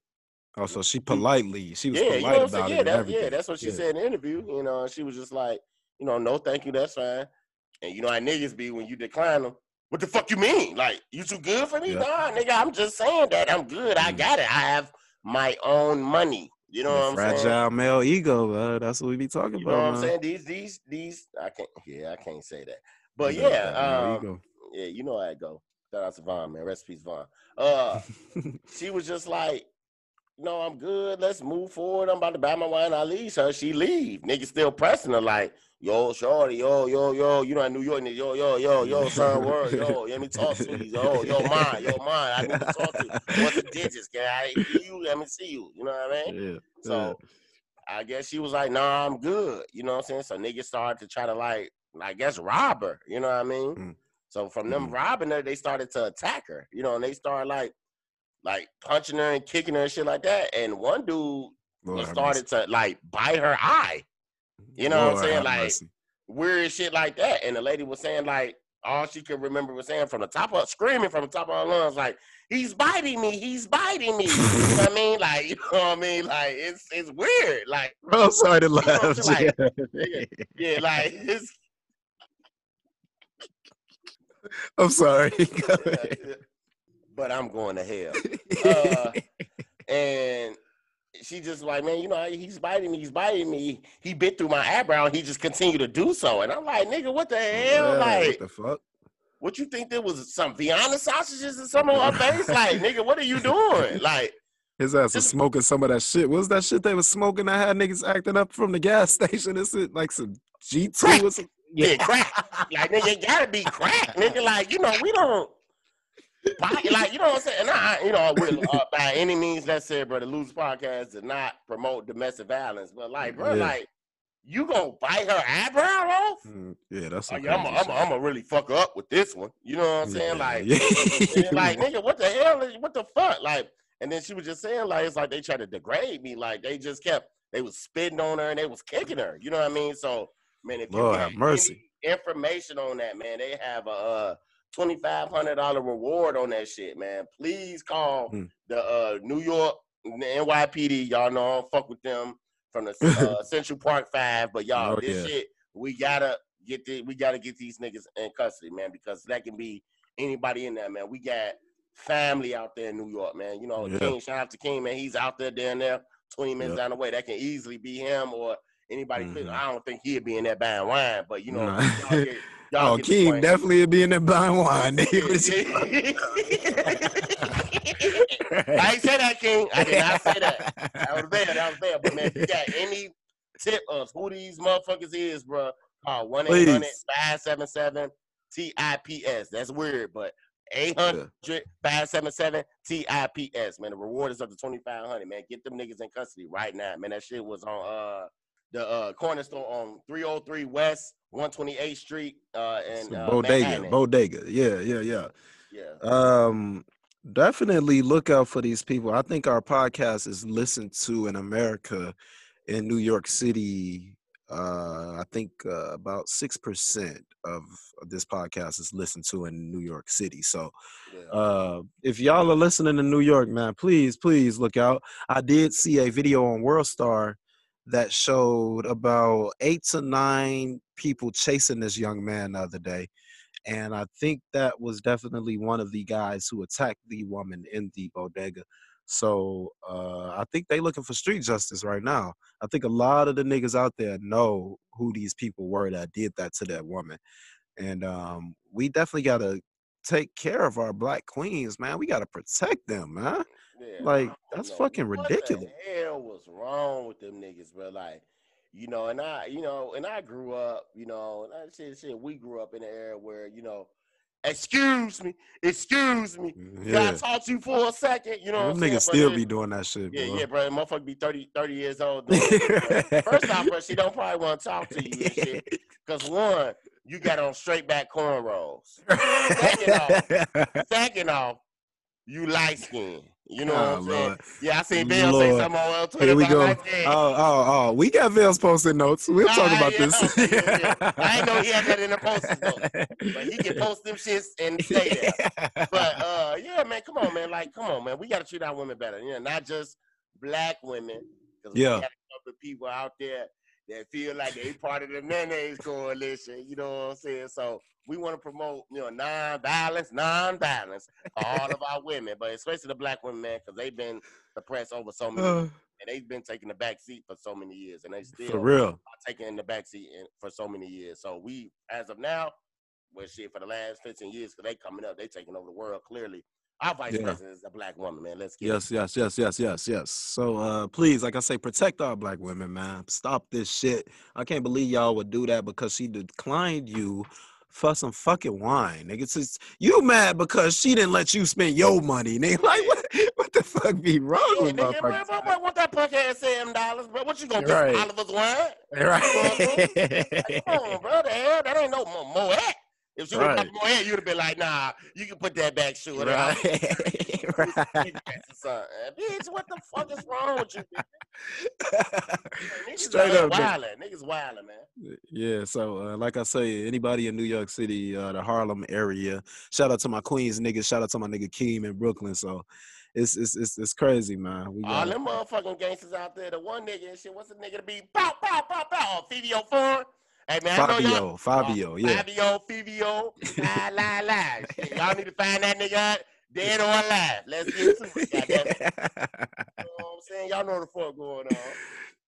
Oh, so she politely, she was Yeah, you know polite about it. Yeah, and that, yeah, that's what she Yeah. said in the interview. You know, she was just like, you know, no, thank you, that's fine. And you know how niggas be when you decline them. What the fuck you mean? Like, you too good for me? Yeah. Nah, nigga, I'm just saying that I'm good. I Mm. got it. I have my own money. You know The what I'm fragile saying? male ego. Uh, that's what we be talking You know about, what I'm man. saying? These, these, these. I can't. Yeah, I can't say that. But You yeah, um, yeah, you know how it go. Shout out to Vaughn, man. Peace, Vaughn. Uh, she was just like, no, I'm good. Let's move forward. I'm about to buy my wine. I leave her. She leave. Nigga still pressing her like, yo, shorty, yo, yo, yo. You know, in New York, nigga, yo, yo, yo, yo, son, word, yo, let me talk to you. Yo, yo, mine, yo, mine. I need to talk to you. What's the digits? Can I see you? Let me see you. You know what I mean? yeah. So I guess she was like, nah, I'm good. You know what I'm saying? So niggas started to try to like, I guess rob her. You know what I mean? Mm. So from them Mhm. robbing her, they started to attack her. You know, and they started like like punching her and kicking her and shit like that. And one dude Lord started to like bite her eye. You know what I'm saying? Like mercy. weird shit like that. And the lady was saying like all she could remember was saying from the top of screaming from the top of her lungs, like, he's biting me, he's biting me. you know what I mean? Like, you know what I mean? Like it's it's weird. Like, I'm sorry to know laugh. saying? Like, yeah. yeah, like it's I'm sorry. But I'm going to hell. Uh, and she just like, man, you know, he's biting me, he's biting me. He bit through my eyebrow and he just continued to do so. And I'm like, nigga, what the hell? Yeah, like, what the fuck? what you think there was some Vienna sausages or something on her face? Like, nigga, what are you doing? Like, His ass was smoking some of that shit. What was that shit they was smoking that had niggas acting up from the gas station? Is it like some G2 or something? Yeah, crack. Like, nigga, it gotta be crack. Nigga, like, you know, we don't buy, like, you know what I'm saying? And I, you know, uh, by any means necessary, bro, the Lose Podcast does not promote domestic violence. But, like, bro, Yeah. like, you gonna bite her eyebrow off? Mm, Yeah, that's yeah, I'm gonna shit. I'm I'm really fuck up with this one. You know what I'm saying? Yeah, Like, yeah. like, nigga, what the hell? Is, what the fuck? Like, and then she was just saying, like, it's like they tried to degrade me. Like, they just kept, they was spitting on her and they was kicking her. You know what I mean? So, man, if Lord got have mercy. information on that, man, they have a uh, twenty five hundred dollar reward on that shit, man. Please call Hmm. the uh, New York the NYPD. Y'all know I don't fuck with them from the uh, Central Park Five, but y'all, Oh, this yeah. shit, we gotta get the, we gotta get these niggas in custody, man, because that can be anybody in there, man. We got family out there in New York, man. You know, Yeah. King, shout out to King, man. He's out there down there, 20 minutes down the way. That can easily be him or anybody. Mhm. I don't think he'd be in that buying wine, but you know, Nah. y'all get, y'all Oh, King definitely would be in that buying wine. I ain't say that, King. I did not say that. That was there. That was there. But man, if you got any tip of who these motherfuckers is, bro, call 1 800 577 TIPS. That's weird, but 800 577 TIPS. Man, the reward is up to 2500 man. Get them niggas in custody right now. Man, that shit was on uh the uh corner store on 303 West 128th Street uh and uh, bodega, Manhattan. bodega. Yeah, yeah, yeah. yeah. Um, definitely look out for these people. I think our podcast is listened to in America, in New York City. Uh, I think uh, about six percent of this podcast is listened to in New York City. So, uh, if y'all are listening in New York, man, please, please look out. I did see a video on WorldStar that showed about eight to nine people chasing this young man the other day. And I think that was definitely one of the guys who attacked the woman in the bodega. So uh, I think they looking for street justice right now. I think a lot of the niggas out there know who these people were that did that to that woman. And um, we definitely got to take care of our black queens, man. We got to protect them, man. Yeah, Like, that's fucking What ridiculous. the hell was wrong with them niggas, bro? Like, you know, and I, you know, and I grew up, you know, and I said, shit, we grew up in an era where, you know, excuse me, excuse me, mm, can I Yeah. talk to you for a second? You know, Them niggas still But be doing that shit, yeah, bro. yeah, bro. Motherfucker be 30, 30 years old. First off, bro, she don't probably want to talk to you and shit. Because one, you got on straight back cornrows. Second off, Second off, you light skinned. You know Oh, what I'm saying? Yeah, I seen Bill say something on Twitter. Here we go. Oh, oh, oh. We got Vale's posting notes. We'll talk Ah, about yeah, this. yeah, yeah. I ain't know he had that in the posters though. But he can post them shits and stay there. But uh, yeah, man, come on, man. Like, come on, man. We gotta treat our women better. You know, not just black women. Because we Yeah. got a couple of people out there that feel like they part of the mayonnaise coalition. You know what I'm saying? So we want to promote, you know, non-violence, non-violence for all of our women, but especially the black women, man, because they've been suppressed over so many, Uh, and they've been taking the back seat for so many years, and they still for real. are taking in the back seat in, for so many years. So we, as of now, well, shit, for the last 15 years, because they coming up, they taking over the world. Clearly, our vice Yeah. president is a black woman, man. Let's get Yes, yes, yes, yes, yes, yes. So uh please, like I say, protect our black women, man. Stop this shit. I can't believe y'all would do that because she declined you for some fucking wine. Nigga, just, you mad because she didn't let you spend your money, nigga. Like what what the fuck be wrong Yeah, with nigga, motherfuckers? bro, bro, want that punk ass seven dollars, bro? What you gonna do? Right. Oliver's wine? Right. Come on, bro. The hell, that ain't no Moet. If she would Right. have Moet, you'd have been like, nah, you can put that back shoe. right. right. Bitch, what the fuck is wrong with you? Niggas Straight up, man. wildin'. Niggas wildin', man. Yeah, so uh, like I say, anybody in New York City, uh, the Harlem area, shout out to my Queens niggas, shout out to my nigga Keem in Brooklyn. So it's it's it's, it's crazy, man. We All them motherfucking gangsters out there, the one nigga and shit, what's the nigga to be? Pow, pow, pow, pow. Fivio Foreign. Hey, man, I know y'all. Fabio, Fabio, yeah. Fabio, Fivio, la, la, la. Shit, y'all need to find that nigga out, dead or alive. Let's get to it, goddamn. You know what I'm saying? Y'all know the fuck going on.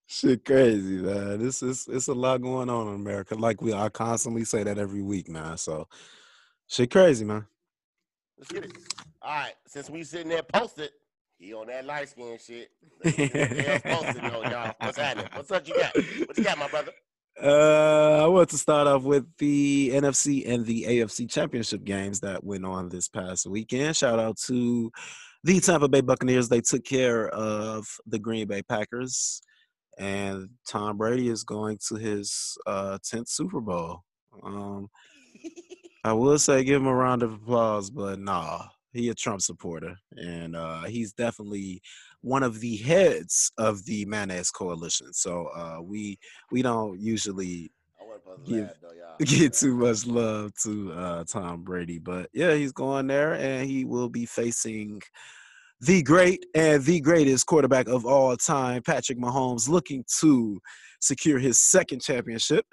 Shit, crazy, man. This is it's a lot going on in America. Like we, I constantly say that every week, man. So, shit, crazy, man. Let's get it. All right, since we sitting there posted, he on that light skin shit. Let's get what the hell posted though, y'all. What's happening? What's up you got? What you got, my brother? Uh, I want to start off with the NFC and the AFC championship games that went on this past weekend. Shout out to the Tampa Bay Buccaneers. They took care of the Green Bay Packers, and Tom Brady is going to his uh, 10th Super Bowl. Um, I will say give him a round of applause, but nah, he a Trump supporter, and uh, he's definitely one of the heads of the Mayonnaise coalition. So uh, we we don't usually I wasn't supposed to Give- though, get too much love to uh, Tom Brady, but yeah, he's going there, and he will be facing the great and the greatest quarterback of all time, Patrick Mahomes, looking to secure his second championship.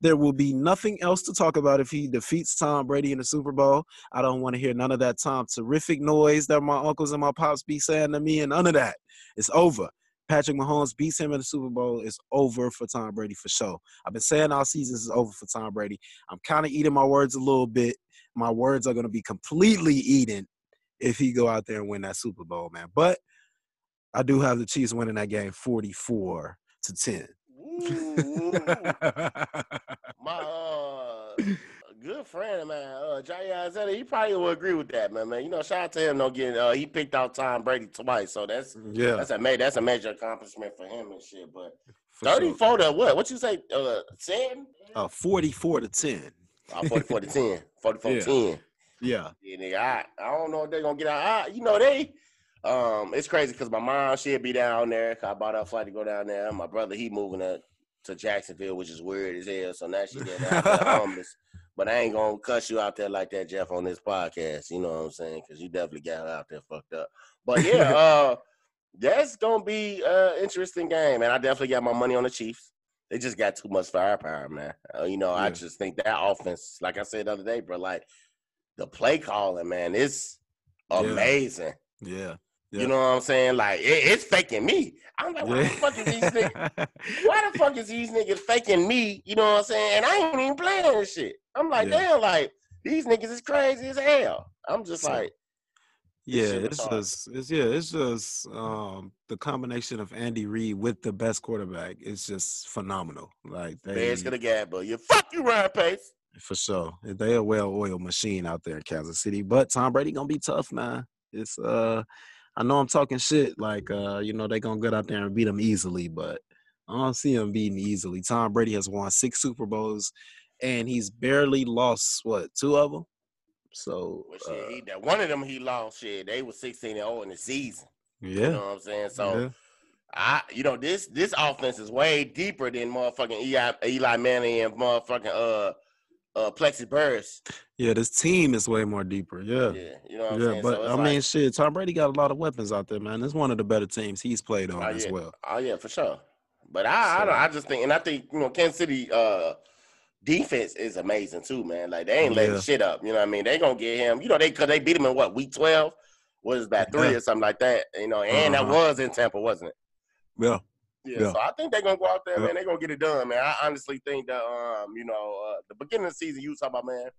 There will be nothing else to talk about if he defeats Tom Brady in the Super Bowl. I don't want to hear none of that Tom terrific noise that my uncles and my pops be saying to me, and none of that. It's over. Patrick Mahomes beats him in the Super Bowl. It's over for Tom Brady for sure. I've been saying all seasons is over for Tom Brady. I'm kind of eating my words a little bit. My words are going to be completely eaten if he go out there and win that Super Bowl, man. But I do have the Chiefs winning that game 44 to 10. Ooh. my uh, good friend of mine, uh, Jay Isaiah, he probably will agree with that, man. Man, you know, shout out to him. No getting, uh, he picked out Tom Brady twice, so that's yeah, that's a ma- that's a major accomplishment for him and shit. But for sure. 34 to what? What you say? Uh, 10? Uh, 44 to 10. Oh, 44 to 10. 44 Yeah. 10. Yeah. Yeah, nigga, I, I don't know if they're gonna get out. I, you know, they um it's crazy because my mom she'll be down there. I bought her a flight to go down there. My brother he moving to, to Jacksonville, which is weird as hell. So now she getting out there homeless. But I ain't gonna cuss you out there like that, Jeff, on this podcast. You know what I'm saying? Because you definitely got out there fucked up. But yeah, uh that's gonna be an interesting game. And I definitely got my money on the Chiefs. They just got too much firepower, man. Uh, you know, I just think that offense, like I said the other day, bro, like the play calling, man, it's amazing. Yeah. Yeah. You know what I'm saying? Like it, it's faking me. I'm like, why the fuck is these niggas? Why the fuck is these niggas faking me? You know what I'm saying? And I ain't even playing this shit. I'm like, Yeah. damn, like these niggas is crazy as hell. I'm just So- like, Yeah, it's hard. just it's yeah, it's just um the combination of Andy Reid with the best quarterback is just phenomenal. Like they gonna get, but you fuck you, Ryan Pace. for sure. They a well oiled machine out there in Kansas City. But Tom Brady gonna be tough, man. It's uh I know I'm talking shit, like uh, you know, they gonna get out there and beat him easily, but I don't see him beating easily. Tom Brady has won six Super Bowls and he's barely lost what, two of them? So Well, uh, he, that one of them he lost. Shit, they were 16 and 0 in the season. You Yeah. know what I'm saying? So yeah. I, you know, this this offense is way deeper than motherfucking Eli, Eli Manning and motherfucking uh uh Plexi Burress. Yeah, this team is way more deeper. Yeah. Yeah, you know what I'm Yeah, saying. but so I like, mean, shit. Tom Brady got a lot of weapons out there, man. It's one of the better teams he's played on Oh, as yeah. well. oh yeah, for sure. But I, I, don't, I just think, and I think you know, Kansas City uh defense is amazing too, man. Like they ain't letting Yeah. shit up. You know what I mean? They gonna get him. You know they because they beat him in what week twelve. Was that three Yeah. or something like that? You know, and that Uh-huh. was in Tampa, wasn't it? Yeah. Yeah, Yeah. so I think they're gonna go out there, Yeah. man. They're gonna get it done, man. I honestly think that, um, you know, uh, the beginning of the season, you was talking about, man.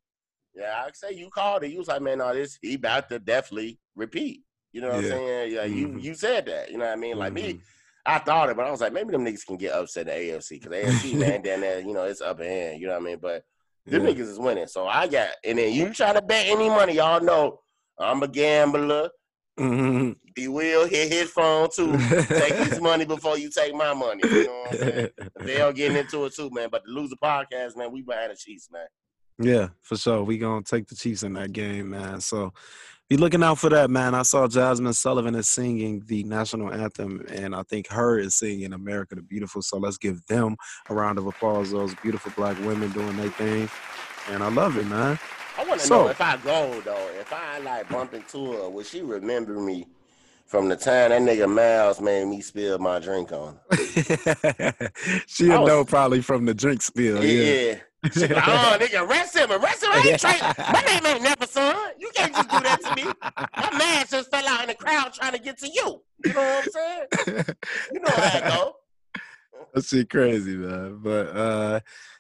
Yeah, I say you called it. You was like, man, no, this he about to definitely repeat. You know what Yeah. I'm saying? Yeah, you Mhm. you said that. You know what I mean? Like me, Mhm. I thought it, but I was like, maybe them niggas can get upset in the AFC because AFC, man, down there, you know, it's up in hand. You know what I mean? But them niggas is winning. So I got, and then you try to bet any money, y'all know I'm a gambler. Mhm. B will hit his phone too. take his money before you take my money. You know what I'm saying? They'll get into it too, man. But the loser podcast, man, we behind the Chiefs, man. Yeah, for sure. We gonna take the Chiefs in that game, man. So be looking out for that, man. I saw Jazmine Sullivan is singing the national anthem, and I think her is singing "America the Beautiful." So let's give them a round of applause. Those beautiful black women doing their thing, and I love it, man. I want to So- know if I go though, if I like bump into her, will she remember me from the time that nigga Miles made me spill my drink on? She'll I was- know probably from the drink spill. yeah. Yeah. She like, oh, nigga, arrest him, arrest him. I ain't Trey. My name ain't never son. You can't just do that to me. My man just fell out in the crowd trying to get to you. You know what I'm saying? You know how it go. That shit crazy, man. But uh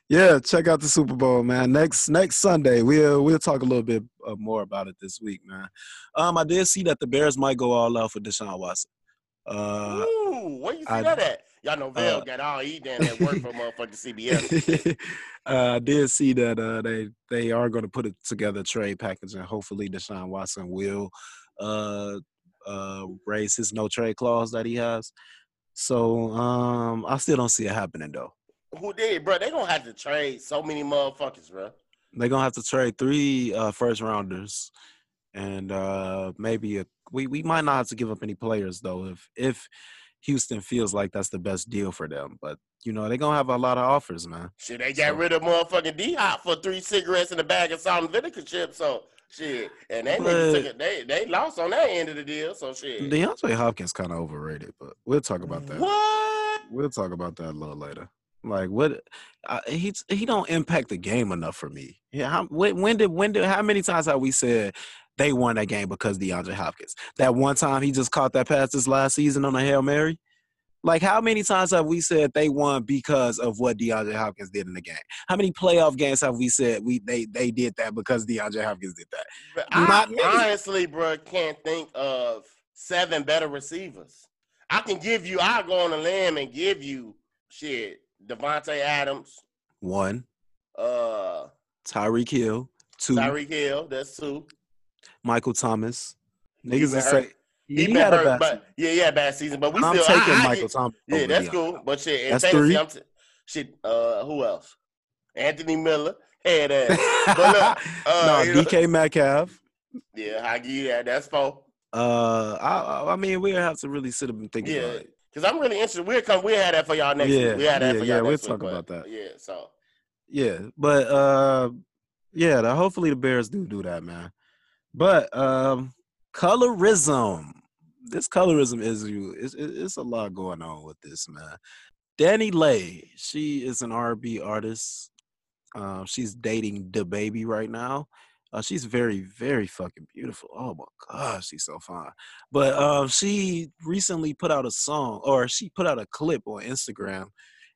yeah, check out the Super Bowl, man. Next next Sunday, we'll we'll talk a little bit uh, more about it this week, man. Um, I did see that the Bears might go all out for Deshaun Watson. Uh, Ooh, where you see I- that at? Y'all know Val uh, got all he down there work for motherfucking CBS. uh, I did see that uh, they they are going to put it together trade package, and hopefully Deshaun Watson will uh, uh, raise his no trade clause that he has. So um, I still don't see it happening though. Who did, bro? They gonna have to trade so many motherfuckers, bro. They're gonna have to trade three uh, first rounders, and uh, maybe a, we we might not have to give up any players though if if Houston feels like that's the best deal for them. But you know they're gonna have a lot of offers, man. Shit, they got So- rid of motherfucking D Hop for three cigarettes and a bag of salt and vinegar chips. So shit, and they But- They they lost on that end of the deal. So shit. DeAndre Hopkins kind of overrated, but we'll talk about that. What? We'll talk about that a little later. Like what? Uh, he he don't impact the game enough for me. Yeah, how, when, when did when did how many times have we said they won that game because DeAndre Hopkins? That one time he just caught that pass this last season on a hail mary. Like how many times have we said they won because of what DeAndre Hopkins did in the game? How many playoff games have we said we they they did that because DeAndre Hopkins did that? Not I many. honestly, bro, can't think of seven better receivers. I can give you. I'll go on a limb and give you shit. Davante Adams, One, uh, Tyreek Hill. Two, Tyreek Hill. That's two. Michael Thomas. Niggas hurt. say He, he, had a bad but yeah, yeah, bad season. But we I'm still. taking I, I Michael Thomas. Yeah, that's cool. But shit, in That's fantasy, three. I'm t- shit. Uh, who else? Anthony Miller. Head ass. But look, uh, no, you know- DK Metcalf. yeah, I give you that. That's four. Uh, I, I- I mean, we have to really sit up and think Yeah, about it. Because I'm really interested. We'll come. We'll have that for y'all next Yeah, week. We'll have that yeah, for yeah, y'all we'll next talk week, about that. Yeah, so Yeah, but uh, yeah, the, hopefully the Bears do do that, man. But um, colorism. This colorism is you. It's, it's a lot going on with this, man. Danileigh, she is an R&B artist. Um, she's dating the baby right now. Uh, she's very, very fucking beautiful. Oh my god, she's so fine. But um, she recently put out a song, or she put out a clip on Instagram,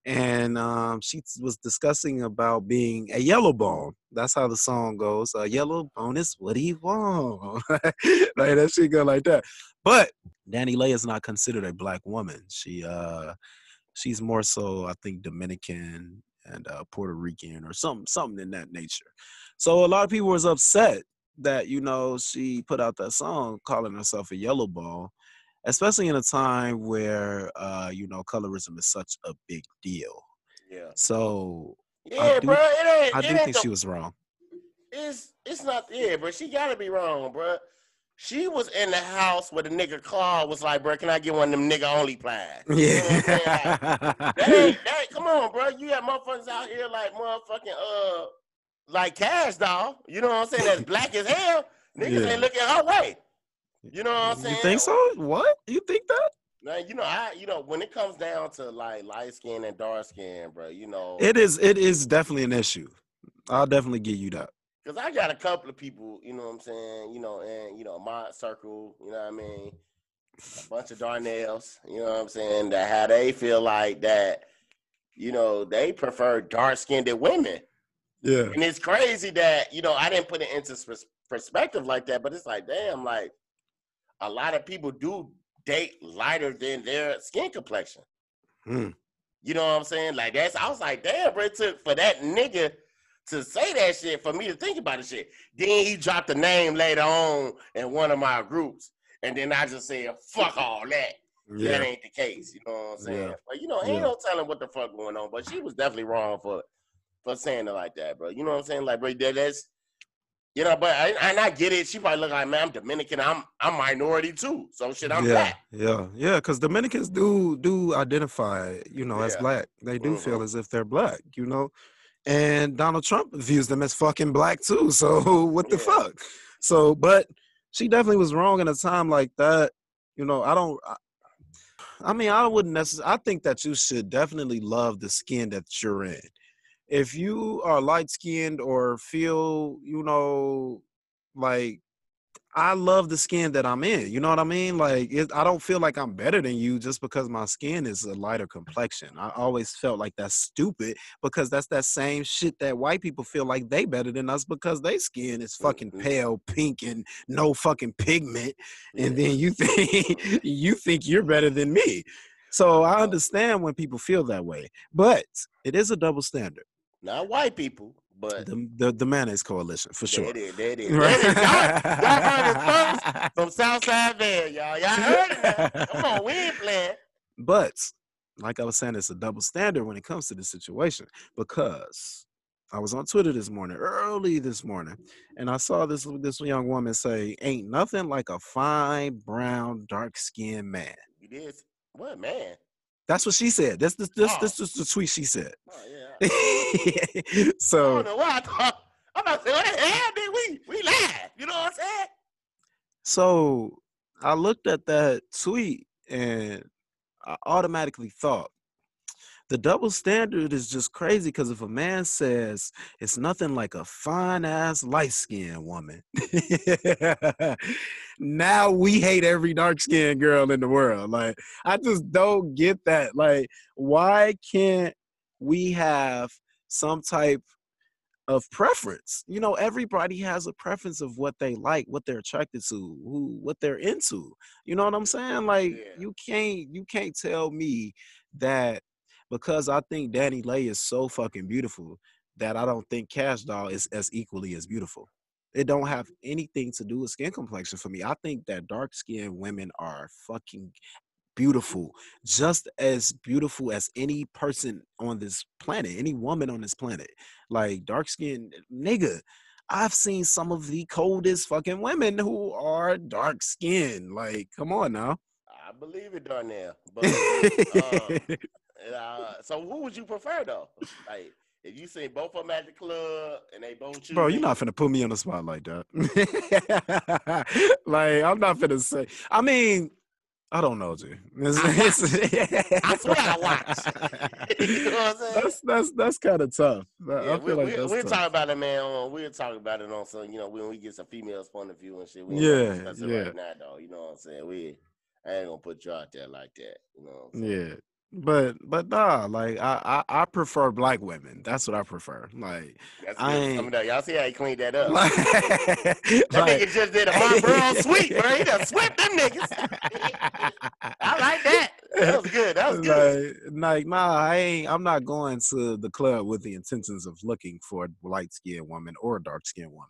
and um, she was discussing about being a yellow bone. That's how the song goes. A yellow bone is what he want. like that shit go like that. But Danileigh is not considered a black woman. She uh, she's more so, I think, Dominican and uh, Puerto Rican or something, something in that nature. So a lot of people was upset that you know she put out that song calling herself a yellow ball, especially in a time where uh, you know colorism is such a big deal. yeah, So yeah, do- bro. It ain't. I do ain't think the- she was wrong. It's it's not. Yeah, but She gotta be wrong, bro. She was in the house where the nigga Claude was like, bro, can I get one of them nigga only plies? You know Yeah. what I'm? Like, that ain't, that ain't, come on, bro. You got motherfuckers out here like motherfucking uh like Kash Doll. You know what I'm saying? That's black as hell. Niggas Yeah. ain't looking her way. You know what I'm saying? You think so? What? You think that? Now, you know, I you know, when it comes down to like light skin and dark skin, bro, you know, It is. It is definitely an issue. I'll definitely give you that. Cause I got a couple of people, you know what I'm saying, you know, and you know, my circle, you know what I mean, a bunch of Darnells, you know what I'm saying, that how they feel like that, you know, they prefer dark skinned women. Yeah. And it's crazy that, you know, I didn't put it into perspective like that, but it's like, damn, like a lot of people do date lighter than their skin complexion. Hmm. You know what I'm saying? Like that's I was like, damn, bro, it took for that nigga to say that shit for me to think about the shit. Then he dropped the name later on in one of my groups. And then I just said, fuck all that. That ain't the case. You know what I'm saying? Yeah. But you know, ain't Yeah. no telling what the fuck going on. But she was definitely wrong for for saying it like that, bro. You know what I'm saying? Like, bro, that, that's you know, but I, and I get it. She probably look like, man, I'm Dominican. I'm I'm minority too. So shit, I'm yeah, black. yeah, yeah. Because Dominicans do do identify, you know, as black. They do feel Mhm. as if they're black, you know. And Donald Trump views them as fucking black too. So what the Yeah. fuck? So, but she definitely was wrong in a time like that. You know, I don't. I, I mean, I wouldn't necessarily. I think that you should definitely love the skin that you're in. If you are light skinned or feel, you know, like I love the skin that I'm in. You know what I mean? Like it, I don't feel like I'm better than you just because my skin is a lighter complexion. I always felt like that's stupid because that's that same shit that white people feel like they better than us because their skin is fucking Mhm. pale pink and no fucking pigment, and then you think you think you're better than me. So I understand when people feel that way, but it is a double standard. Not white people, but The the, the mayonnaise coalition for there sure. it is. There it is. There it is. Y'all, y'all heard it first from Southside Van, y'all. Y'all heard it. Come on, we ain't playing. But like I was saying, it's a double standard when it comes to this situation because I was on Twitter this morning, early this morning, and I saw this this young woman say, "Ain't nothing like a fine brown, dark skinned man." You did. What man? That's what she said. This this this Oh. this is the tweet she said. Oh yeah. I so don't know why I thought. I'm about to say, what the hell did we we live? You know what I'm saying? so I looked at that tweet and I automatically thought the double standard is just crazy because if a man says it's nothing like a fine ass light skinned woman, now we hate every dark skinned girl in the world. Like, I just don't get that. Like, why can't we have some type of preference? You know, everybody has a preference of what they like, what they're attracted to, who what they're into. You know what I'm saying? Like, Yeah. you can't you can't tell me that because I think Danileigh is so fucking beautiful that I don't think Kash Doll is as equally as beautiful. It don't have anything to do with skin complexion for me. I think that dark skinned women are fucking beautiful, just as beautiful as any person on this planet, any woman on this planet. Like dark skinned nigga. I've seen some of the coldest fucking women who are dark skinned. Like, come on now. I believe it, Darnell. But uh, uh, so, who would you prefer though? Like, if you see both of them at the club and they both choose, Bro, you're not finna put me on the spot like that. like, I'm not finna say. I mean, I don't know, G. It's- it's- I swear I watch. you know what I'm saying? that's that's that's kind of tough. I- I Yeah, feel we, like we, that's we'll talk about it, man. On, we'll talk about it on some, you know, when we get some females' point of view and shit. We Yeah, gonna discuss it yeah. right now, though. You know what I'm saying? We, I ain't gonna put you out there like that. You know what I'm saying? Yeah. But but nah, like I, I I prefer black women. That's what I prefer. Like That's I ain't- Coming up. Y'all see how he cleaned that up? like, that like- nigga just did a Marlboro sweep, bro. He done swept them niggas. I like that. That was good. That was good. Like, like, nah, I ain't. I'm not going to the club with the intentions of looking for a light skinned woman or a dark skinned woman.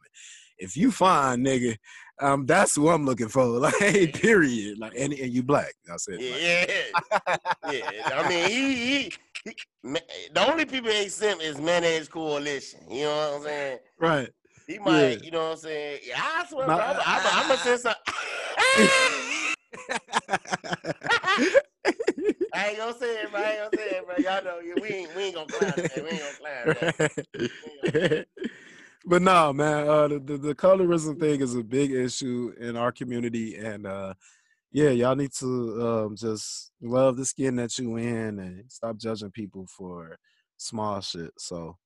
If you find nigga, um, that's who I'm looking for. Like, hey, period. Like, and, and you black. I said. Yeah, yeah. I mean, he, he, he, the only people ain't simp is Mayonnaise Coalition. You know what I'm saying? right. He might, Yeah. you know what I'm saying? Yeah, I swear, bro, I'm, I'm, I'm gonna send some. I ain't gonna say it, bro. I ain't gonna say it, bro. Y'all know we ain't we ain't gonna clown that. We ain't gonna clown that. but no, man, uh, the, the the colorism thing is a big issue in our community, and uh, yeah, y'all need to um, just love the skin that you in and stop judging people for small shit. So,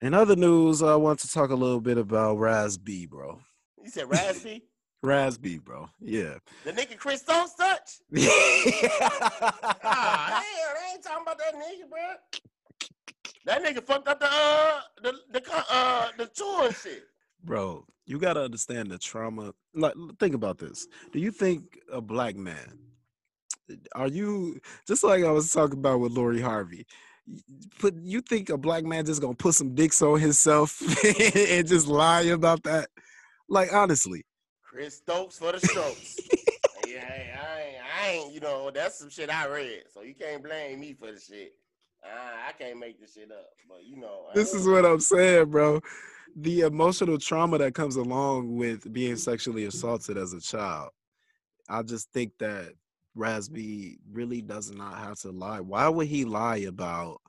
in other news, I want to talk a little bit about Raz B, bro. You said Raspy? Raz B, bro. Yeah. The nigga Chris Stone touch? Ah, hell, they ain't talking about that nigga, bro. That nigga fucked up the uh the the uh the tour and shit. bro you got to understand the trauma like think about this do you think a black man are you just like i was talking about with lori harvey put you think a black man just gonna put some dicks on himself and just lie about that like honestly Chris Stokes for the strokes. yeah, hey, I ain't, I ain't, you know, that's some shit I read, so you can't blame me for the shit. Uh, I can't make this shit up, but you know, this is what i'm saying bro. The emotional trauma that comes along with being sexually assaulted as a child i just think that Raz B really does not have to lie. Why would he lie about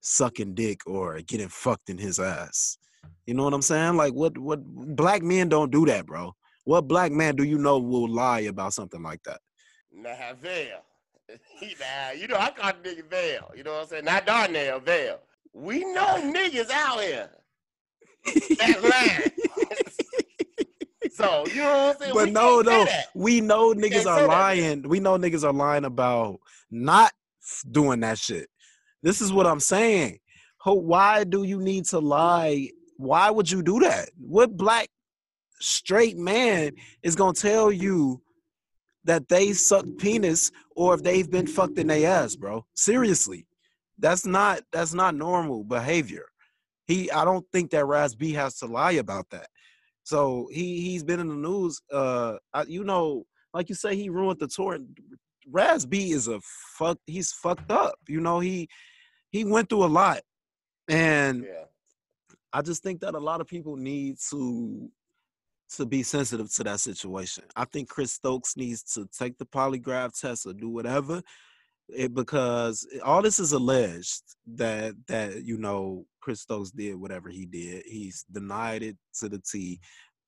sucking dick or getting fucked in his ass? You know what i'm saying? Like what what black men don't do that bro. What black man do you know will lie about something like that. He- nah, you know, I call the nigga Vail. You know what I'm saying? Not Darnell, Vail. We know niggas out here that's lying. so, you know what I'm saying? but We no, no, we know niggas are that, lying. We know niggas are lying about not doing that shit. This is what I'm saying. Why do you need to lie? Why would you do that? What black straight man is gonna tell you that they suck penis or if they've been fucked in their ass, bro? Seriously, that's not that's not normal behavior. He, I don't think that Raz B has to lie about that. So he he's been in the news. Uh, I, you know, like you say, he ruined the tour. Raz B is a fuck. He's fucked up. You know, he he went through a lot, and Yeah. I just think that a lot of people need to to be sensitive to that situation. I think Chris Stokes needs to take the polygraph test or do whatever, it, because eh, all this is alleged that that you know Chris Stokes did whatever he did. He's denied it to the T,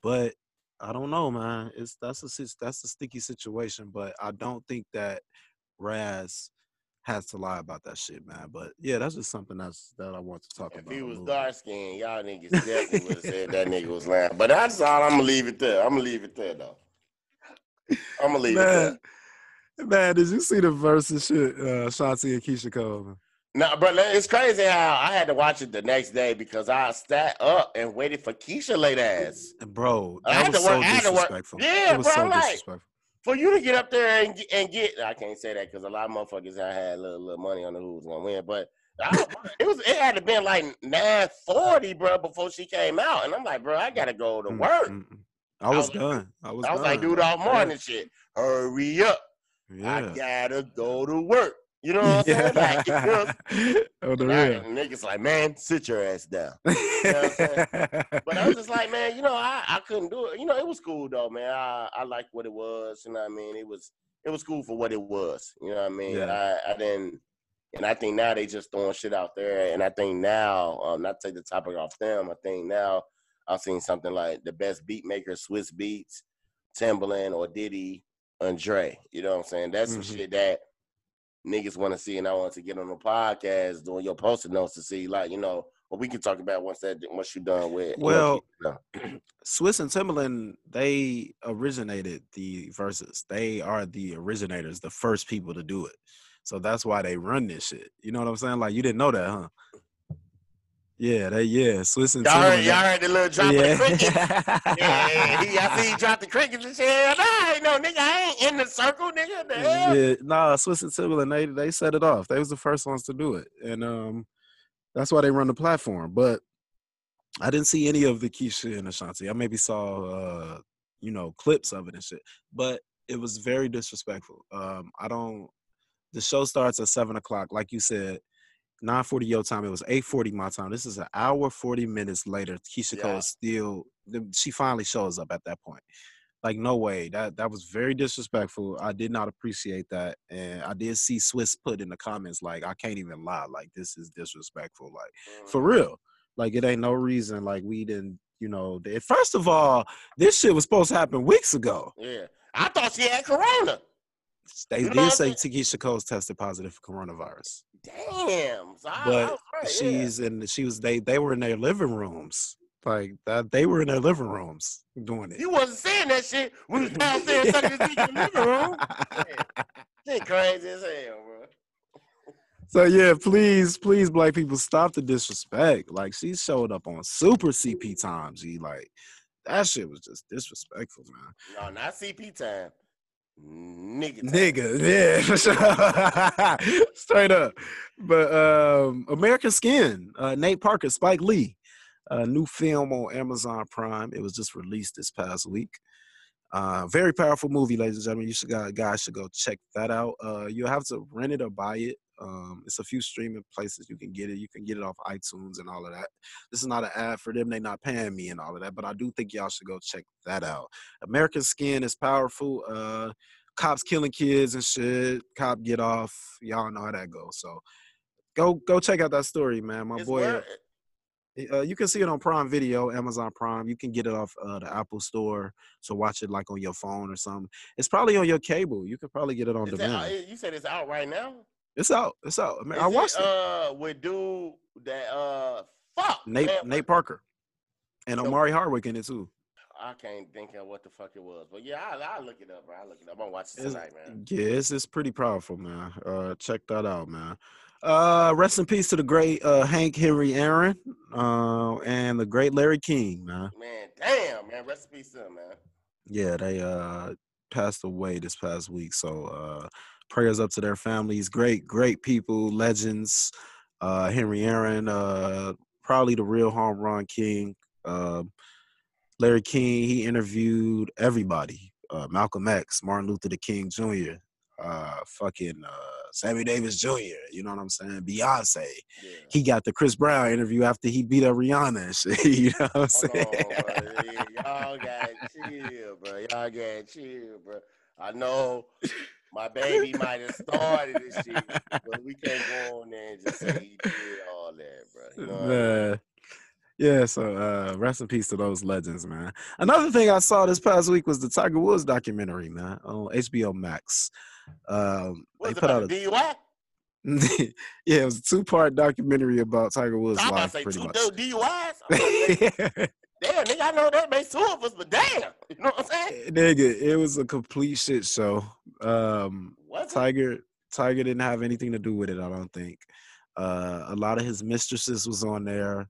but I don't know, man. It's that's a that's a sticky situation, but I don't think that Raz has to lie about that shit, man. But yeah, that's just something that's that I want to talk If about. If he was dark skinned, y'all niggas definitely would have said that nigga was lying. But that's all. I'm gonna leave it there. I'm gonna leave it there though. I'm gonna leave it there. Man, man, did you see the Verzuz shit? Uh, Shanti and Keyshia Cole. man? No, but it's crazy how I had to watch it the next day because I sat up and waited for Keyshia late ass. Bro, I that had was to work- so I had to work- disrespectful. Yeah, it was bro, so like- disrespectful. For you to get up there and get, and get, I can't say that because a lot of motherfuckers I had a little, little money on who was gonna win, but I, it was it had to been like nine forty, bro, before she came out, and I'm like, bro, I gotta go to Mm, work. mm, mm. I was was- done. I was. I was like, dude, all Yeah, morning shit. Hurry up. Yeah. I gotta go to work. You know what I'm saying? Like, you know, oh, the real. niggas like, man, sit your ass down. what I'm But I was just like, man, you know, I, I couldn't do it. You know, it was cool though, man. I, I liked what it was. You know what I mean? It was it was cool for what it was. You know what I mean? And I, I didn't and I think now they just throwing shit out there. And I think now, um, not to take the topic off them, I think now I've seen something like the best beat maker, Swizz Beatz, Timbaland or Diddy, Andre. You know what I'm saying? That's some Mhm. shit that niggas want to see, and I want to get on the podcast doing your poster notes to see, like, you know, what we can talk about once that once you're done with. you know, Well, Swizz and Timbaland, they originated the Verzuz. They are the originators, the first people to do it. So that's why they run this shit. You know what I'm saying? Like you didn't know that, huh? Yeah, they yeah. Swizz and Y'all heard, y'all heard the little drop of the cricket. yeah. Yeah, he, I see he dropped the crickets and shit. Nah, I ain't no nigga. I ain't in the circle, nigga. The hell? Yeah, nah, Swiss and Timbaland, they they set it off. They was the first ones to do it, and um, that's why they run the platform. But I didn't see any of the Keyshia and Ashanti. I maybe saw uh, you know, clips of it and shit, but it was very disrespectful. Um, I don't. The show starts at seven o'clock, like you said. 9:40 your time. It was 8:40 my time. This is an hour 40 minutes later. Keyshia Cole Yeah. is still. She finally shows up at that point. Like no way. That that was very disrespectful. I did not appreciate that, and I did see Swizz put in the comments like, "I can't even lie. Like this is disrespectful. Like for Mm-hmm. real. Like it ain't no reason. Like we didn't. You know. First of all, this shit was supposed to happen weeks ago. Yeah. I thought she had corona. They You know did say I'm Takesha Cole's tested positive for coronavirus. Damn. So I, I but was right, yeah. she's in she was they they were in their living rooms like that they were in their living rooms doing it You wasn't saying that shit when you was downstairs sucking his dick in the living room. Shit crazy as hell, bro. so yeah please please black people stop the disrespect like she showed up on super cp time g like that shit was just disrespectful man No, not CP time. Nigga nigga yeah straight up. But um american skin uh nate parker spike lee a new film on amazon prime. It was just released this past week. Uh very powerful movie ladies and gentlemen. You should guys should go check that out. Uh you'll have to rent it or buy it um it's a few streaming places you can get it you can get it off itunes and all of that this is not an ad for them they're not paying me and all of that but i do think y'all should go check that out american skin is powerful uh cops killing kids and shit. Cop get off. Y'all know how that goes. So go go check out that story, man. My It's boy, where- uh, you can see it on Prime Video, Amazon Prime. You can get it off uh, the Apple Store. So watch it like on your phone or something. It's probably on your cable. You could probably get it on is demand. uh, you said it's out right now? It's out. It's out. I, mean, I watched it. Uh, with dude that uh, fuck Nate man, Nate Parker and So- Omari Hardwick in it too. I can't think of what the fuck it was, but yeah, I I look it up, bro. I look it up. I'm gonna watch it It's- tonight, man. Yeah, it's, it's pretty powerful, man. Uh, check that out, man. Uh, rest in peace to the great uh, Hank Henry Aaron uh, and the great Larry King, man. Man, damn, man. Rest in peace to him, man. Yeah, they uh, passed away this past week. So uh, prayers up to their families. Great, great people, legends. Uh, Henry Aaron, uh, probably the real home run king. Uh, Larry King, he interviewed everybody. Uh, Malcolm X, Martin Luther the King Jr., uh, fucking uh, Sammy Davis Jr., you know what I'm saying? Beyonce. Yeah. He got the Chris Brown interview after he beat up Rihanna and shit. You know what I'm saying? on. Y'all got chill, bro. Y'all got chill, bro. I know my baby might have started this shit, but we can't go on there and just say he did all that, bro. You know I mean? Yeah, so uh rest in peace to those legends, man. Another thing I saw this past week was the Tiger Woods documentary, man, on HBO Max. Um What they it put about out a DUI? yeah, it was a two-part documentary about Tiger Woods' I'm about life, to say pretty two much. du- DUIs. Damn, nigga, I know that made two of us, but damn, you know what I'm saying? Nigga, it was a complete shit show. Um What's Tiger Tiger didn't have anything to do with it, I don't think. Uh a lot of his mistresses was on there.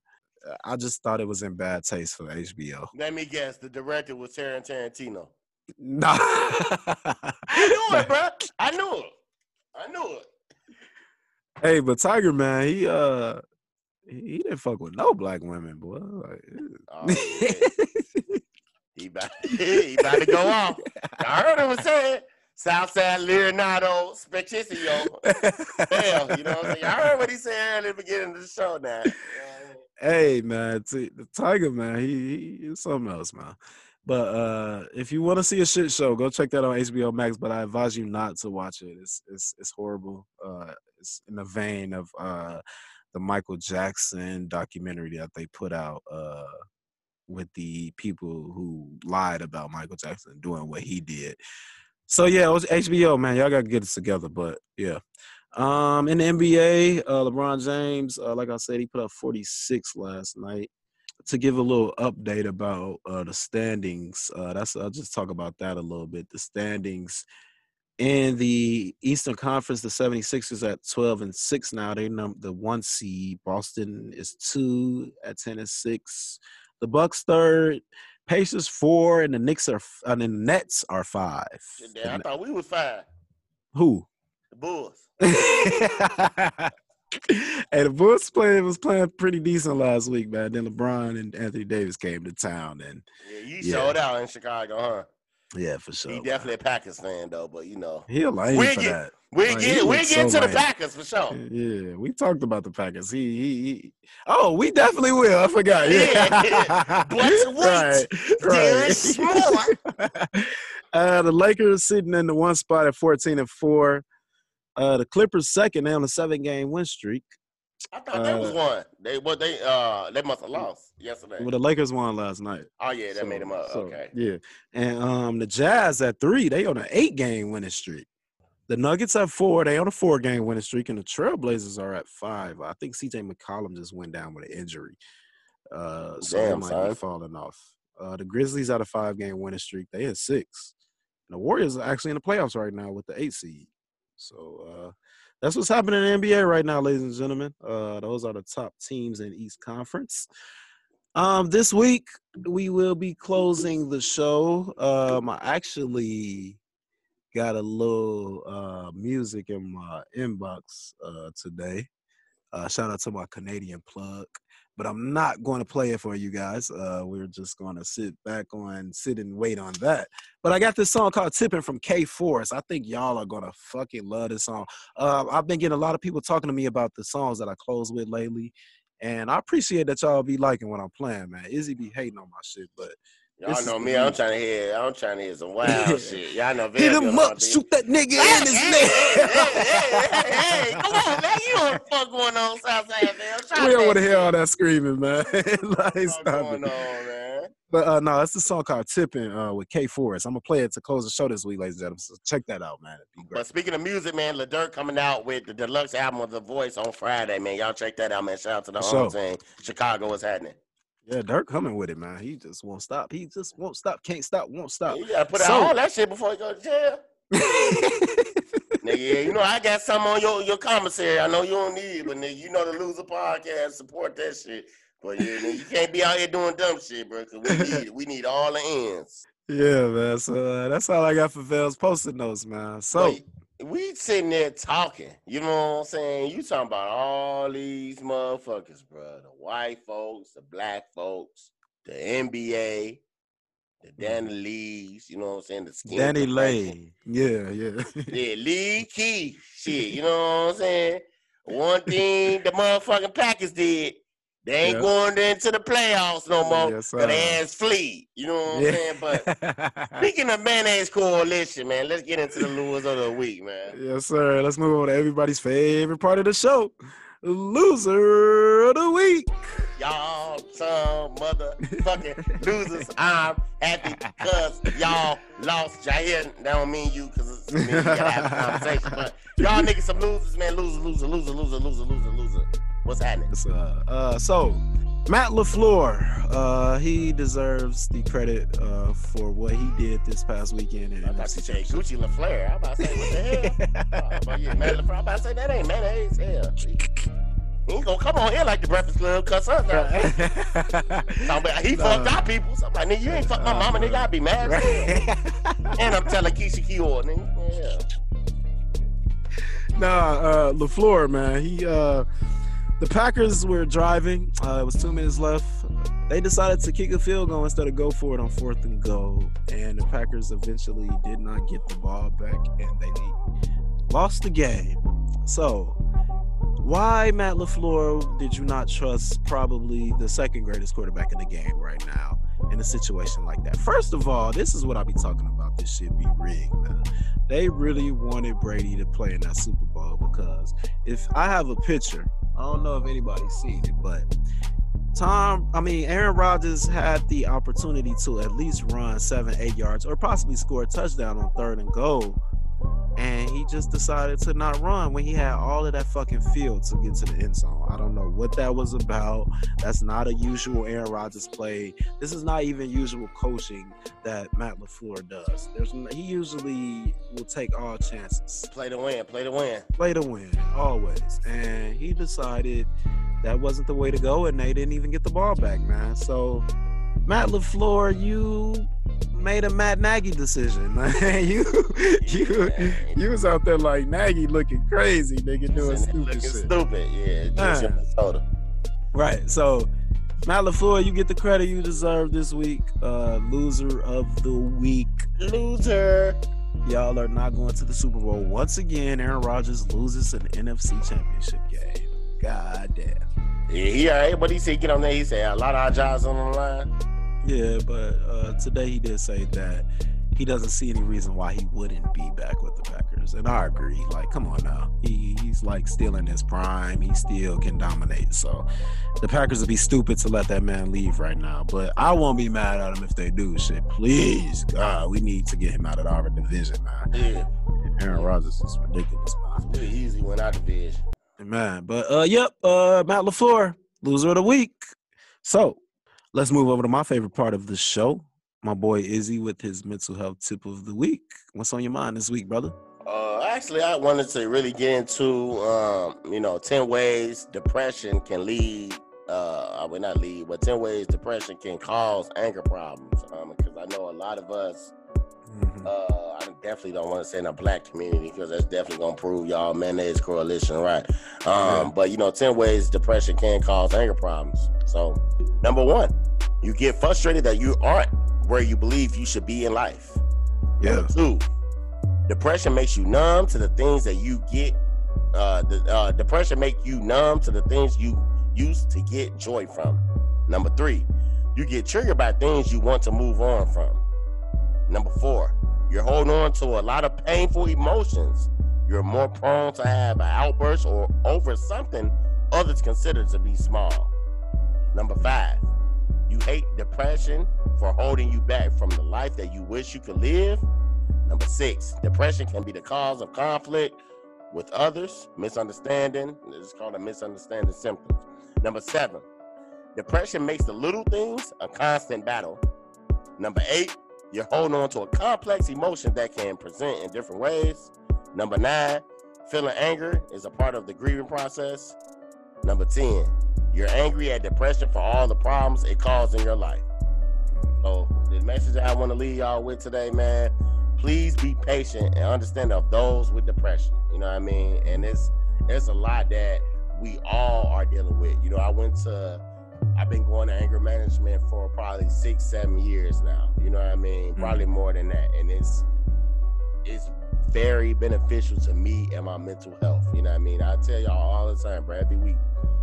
I just thought it was in bad taste for HBO. Let me guess. The director was Taryn Tarantino. Nah. I knew it, bro. I knew it. I knew it. Hey, but Tiger man, he uh he didn't fuck with no black women, boy. Like, Oh. He about, he about to go off. I heard him saying Southside Leonardo Specchicio. Damn, you know what I'm saying? I heard what he said at the beginning of the show now. hey man, T- the Tiger man, he, he he's something else, man. But uh if you want to see a shit show, go check that on HBO Max. But I advise you not to watch it. It's it's it's horrible. Uh, it's in the vein of uh the Michael Jackson documentary that they put out uh with the people who lied about Michael Jackson doing what he did. So yeah, it was HBO, man. Y'all gotta get it together. But yeah. Um in the NBA, uh LeBron James, uh, like I said, he put up 46 last night. To give a little update about uh the standings, uh that's I'll just talk about that a little bit. The standings in the Eastern Conference, the 76ers at 12 and 6 now. They num the one seed. Boston is two at 10 and 6. The Bucks third, Pacers four, and the Knicks are f- uh, and the Nets are five. Damn, I Ne- thought we were five. Who? The Bulls. hey, the Bulls playing was playing pretty decent last week, man. Then LeBron and Anthony Davis came to town, and Yeah, you Yeah. showed out in Chicago, huh? Yeah, for sure. He man. definitely a Packers fan though, but you know, He a lame We'll for get- that. we'll Like, get we'll get so into the lame. Packers for sure. Yeah, we talked about the Packers. He, he, he. Oh, we definitely will. I forgot. Yeah, Yeah. But wait, there's uh, the Lakers sitting in the one spot at fourteen and four. Uh, the Clippers second. They on a seven game win streak. I thought they was Uh, one. They what they uh they must have lost yesterday. Well, the Lakers won last night. Oh yeah, that So- made them up. so, okay. Yeah, and um, the Jazz at three. They on an eight game winning streak. The Nuggets at four. They on a four game winning streak, and the Trailblazers are at five. I think C.J. McCollum just went down with an injury, uh, so Damn, might son. be falling off. Uh, the Grizzlies at a five game winning streak. They at six. And the Warriors are actually in the playoffs right now with the eight seed. So uh, that's what's happening in NBA right now, ladies and gentlemen. Uh, those are the top teams in East Conference. Um, this week we will be closing the show. Um, I actually got a little uh music in my inbox uh today. Uh, shout out to my Canadian plug, but I'm not going to play it for you guys. Uh, we're just going to sit back on, sit and wait on that. But I got this song called "Tipping" from K. Forest. I think y'all are gonna fucking love this song. Uh, I've been getting a lot of people talking to me about the songs that I close with lately, and I appreciate that y'all be liking what I'm playing, man. Izzy be hating on my shit, but Y'all know me. I'm trying to hear. I'm trying to hear some wild shit. Y'all know. hit him up, shoot that nigga Hey, in his hey, neck. hey, hey, hey, come on, man. You know what the fuck going on Southside, man. We don't want to hear all that screaming, man. like, What's stop going it. on, man? But uh, no, it's the song called "Tipping" uh, with K. Forest. I'm gonna play it to close the show this week, ladies and gentlemen. So check that out, man. It'd be great. But speaking of music, man, Lil Durk coming out with the deluxe album of The Voice on Friday, man. Y'all check that out, man. Shout out to the For home sure. team. Chicago is happening. Yeah, Durk coming with it, man. He just won't stop. He just won't stop. Can't stop. Won't stop. You gotta put out all that shit before you go to jail. Nigga, yeah, you know I got some on your, your commissary. I know you don't need it, but nigga, you know the loser podcast support that shit. But yeah, nigga, you can't be out here doing dumb shit, bro. Cause we need. We need all the ends. yeah, man. So uh, that's all I got for Vale's posted notes, man. So But we sitting there talking. You know what I'm saying? You talking about all these motherfuckers, bro. The white folks, the black folks, the NBA, the mm-hmm. Danny Lees. You know what I'm saying? The skin Danny. Lay. Yeah, yeah. Yeah, Lee Key. Shit, you know what I'm saying? One thing the motherfucking Packers did, they ain't Yeah. going into the playoffs no oh, more. Yes, they ass flee. You know what I'm Yeah. saying? But speaking of mayonnaise coalition, man, let's get into the lures of the week, man. yes, sir. Let's move on to everybody's favorite part of the show. Loser of the week. Y'all some motherfucking losers. I'm happy because y'all lost. Jair, that don't mean you because it's me. You gotta have a conversation. But y'all niggas some losers, man. Loser, loser, loser, loser, loser, loser, loser. What's happening? Uh, uh, so Matt LaFleur, uh, he deserves the credit uh, for what he did this past weekend. In I thought you said Gucci LaFleur. I'm about to say, what the hell? Oh, but yeah, man, LaFleur, I'm about to say, that ain't mayonnaise. Hell. He gonna come on here like the Breakfast Club, cuss us about, he fucked Nah. our people. So I'm like, nigga, you ain't fucked my Nah, mama, nigga. I'd be mad. hell. And I'm telling Keisha Kior, nigga. Yeah. nah, uh, LaFleur, man, he uh, the Packers were driving. Uh, it was two minutes left. They decided to kick a field goal instead of go for it on fourth and goal, and the Packers eventually did not get the ball back, and they lost the game. So, why Matt LaFleur did you not trust probably the second greatest quarterback in the game right now in a situation like that? First of all, this is what I'll be talking about. This shit be rigged, man. They really wanted Brady to play in that Super Bowl because if I have a picture, I don't know if anybody's seen it, but Tom, I mean, Aaron Rodgers had the opportunity to at least run seven, eight yards or possibly score a touchdown on third and goal. And he just decided to not run when he had all of that fucking field to get to the end zone. I don't know what that was about. That's not a usual Aaron Rodgers play. This is not even usual coaching that Matt LaFleur does. There's he usually will take all chances Play to win, play to win. play to win always. And he decided that wasn't the way to go, and they didn't even get the ball back, man. So, Matt LaFleur, you made a Matt Nagy decision, man. you, you, you was out there like Nagy looking crazy, nigga, doing stupid shit. stupid. Yeah, Minnesota. Right. So Matt LaFleur, you get the credit you deserve this week. Uh, loser of the week. Loser. Y'all are not going to the Super Bowl once again. Aaron Rodgers loses an NFC Championship game. God damn. Yeah, he all right, but he said get on there. He said a lot of our jobs on the line. Yeah, but uh, today he did say that he doesn't see any reason why he wouldn't be back with the Packers, and I agree. Like, come on now, he he's like still in his prime. He still can dominate. So the Packers would be stupid to let that man leave right now. But I won't be mad at him if they do. Shit, please, God, we need to get him out of our division, man. Yeah, Aaron Rodgers is ridiculous, man. pretty easy went out division. Man, but uh, yep, uh, Matt LaFleur, loser of the week. So let's move over to my favorite part of the show. My boy Izzy with his mental health tip of the week. What's on your mind this week, brother? Uh, actually, I wanted to really get into, um, you know, 10 ways depression can lead, uh, I would not lead, but 10 ways depression can cause anger problems. Um, because I know a lot of us, uh, I definitely don't want to say in the black community because that's definitely going to prove y'all mayonnaise coalition, right? Um, Yeah. but, you know, 10 ways depression can cause anger problems. So, number one, you get frustrated that you aren't where you believe you should be in life. Yeah, Number two, depression makes you numb to the things that you get. Uh, the, uh, depression make you numb to the things you used to get joy from. Number three, you get triggered by things you want to move on from. Number four, you're holding on to a lot of painful emotions. You're more prone to have an outburst or over something others consider to be small. Number five, you hate depression for holding you back from the life that you wish you could live. Number six, depression can be the cause of conflict with others, misunderstanding. It's called a misunderstanding symptom. Number seven, depression makes the little things a constant battle. Number eight, you're holding on to a complex emotion that can present in different ways. Number nine, feeling anger is a part of the grieving process. Number 10, you're angry at depression for all the problems it caused in your life. So the message I want to leave y'all with today, man, please be patient and understand of those with depression. You know what I mean? And it's it's a lot that we all are dealing with. You know, I went to I've been going to anger management for probably six, seven years now. You know what I mean? Mm. Probably more than that. And it's it's very beneficial to me and my mental health. You know what I mean? I tell y'all all the time, bro, every week,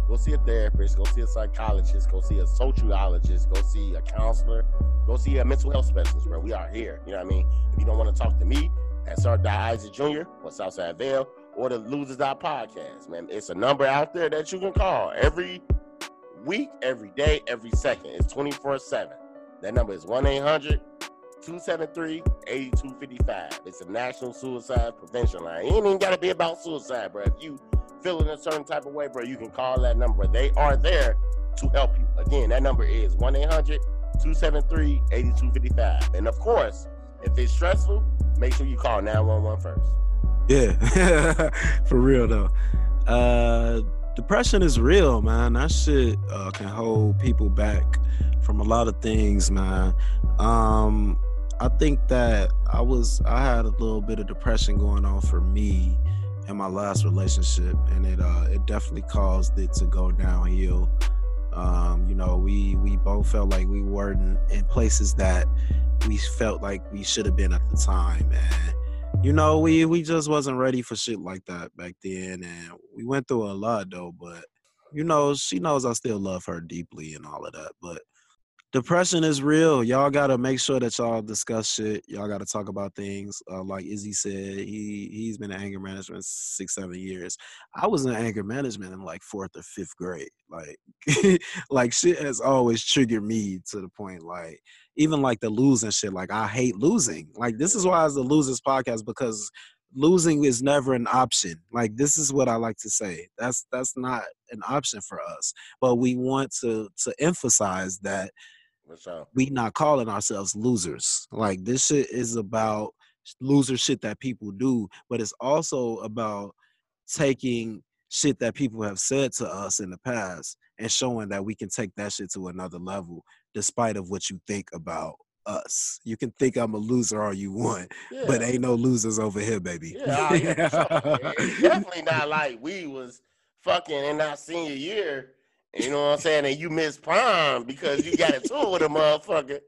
go see a therapist, go see a psychologist, go see a sociologist, go see a counselor, go see a mental health specialist, bro. We are here. You know what I mean? If you don't want to talk to me, that's our Isaac Jr. or Southside Vale or the Losers Dot Podcast, man. It's a number out there that you can call every week, every day, every second. It's 24 7. That number is 1 800 273 8255. It's a national suicide prevention line. It ain't even got to be about suicide, bro. If you feeling a certain type of way, bro, you can call that number. They are there to help you. Again, that number is 1 800 273 8255. And of course, if it's stressful, make sure you call 911 first. Yeah, for real though. Uh, depression is real, man. That shit uh, can hold people back from a lot of things, man. Um, I think that I was I had a little bit of depression going on for me in my last relationship, and it uh, it definitely caused it to go downhill. Um, you know, we we both felt like we weren't in places that we felt like we should have been at the time, and you know, we we just wasn't ready for shit like that back then, and we went through a lot though. But you know, she knows I still love her deeply and all of that. But depression is real. Y'all gotta make sure that y'all discuss shit. Y'all gotta talk about things. Uh, like Izzy said, he he's been in anger management six seven years. I was in anger management in like fourth or fifth grade. Like like shit has always triggered me to the point like even like the losing shit. Like I hate losing. Like this is why it's the losers podcast because losing is never an option. Like this is what I like to say. That's that's not an option for us. But we want to to emphasize that sure. we not calling ourselves losers. Like this shit is about loser shit that people do, but it's also about taking shit that people have said to us in the past and showing that we can take that shit to another level despite of what you think about us. You can think I'm a loser all you want, Yeah. but ain't no losers over here, baby. Yeah, yeah. Definitely not like we was fucking in our senior year You know what I'm saying? And you miss prom because you got into it with a motherfucker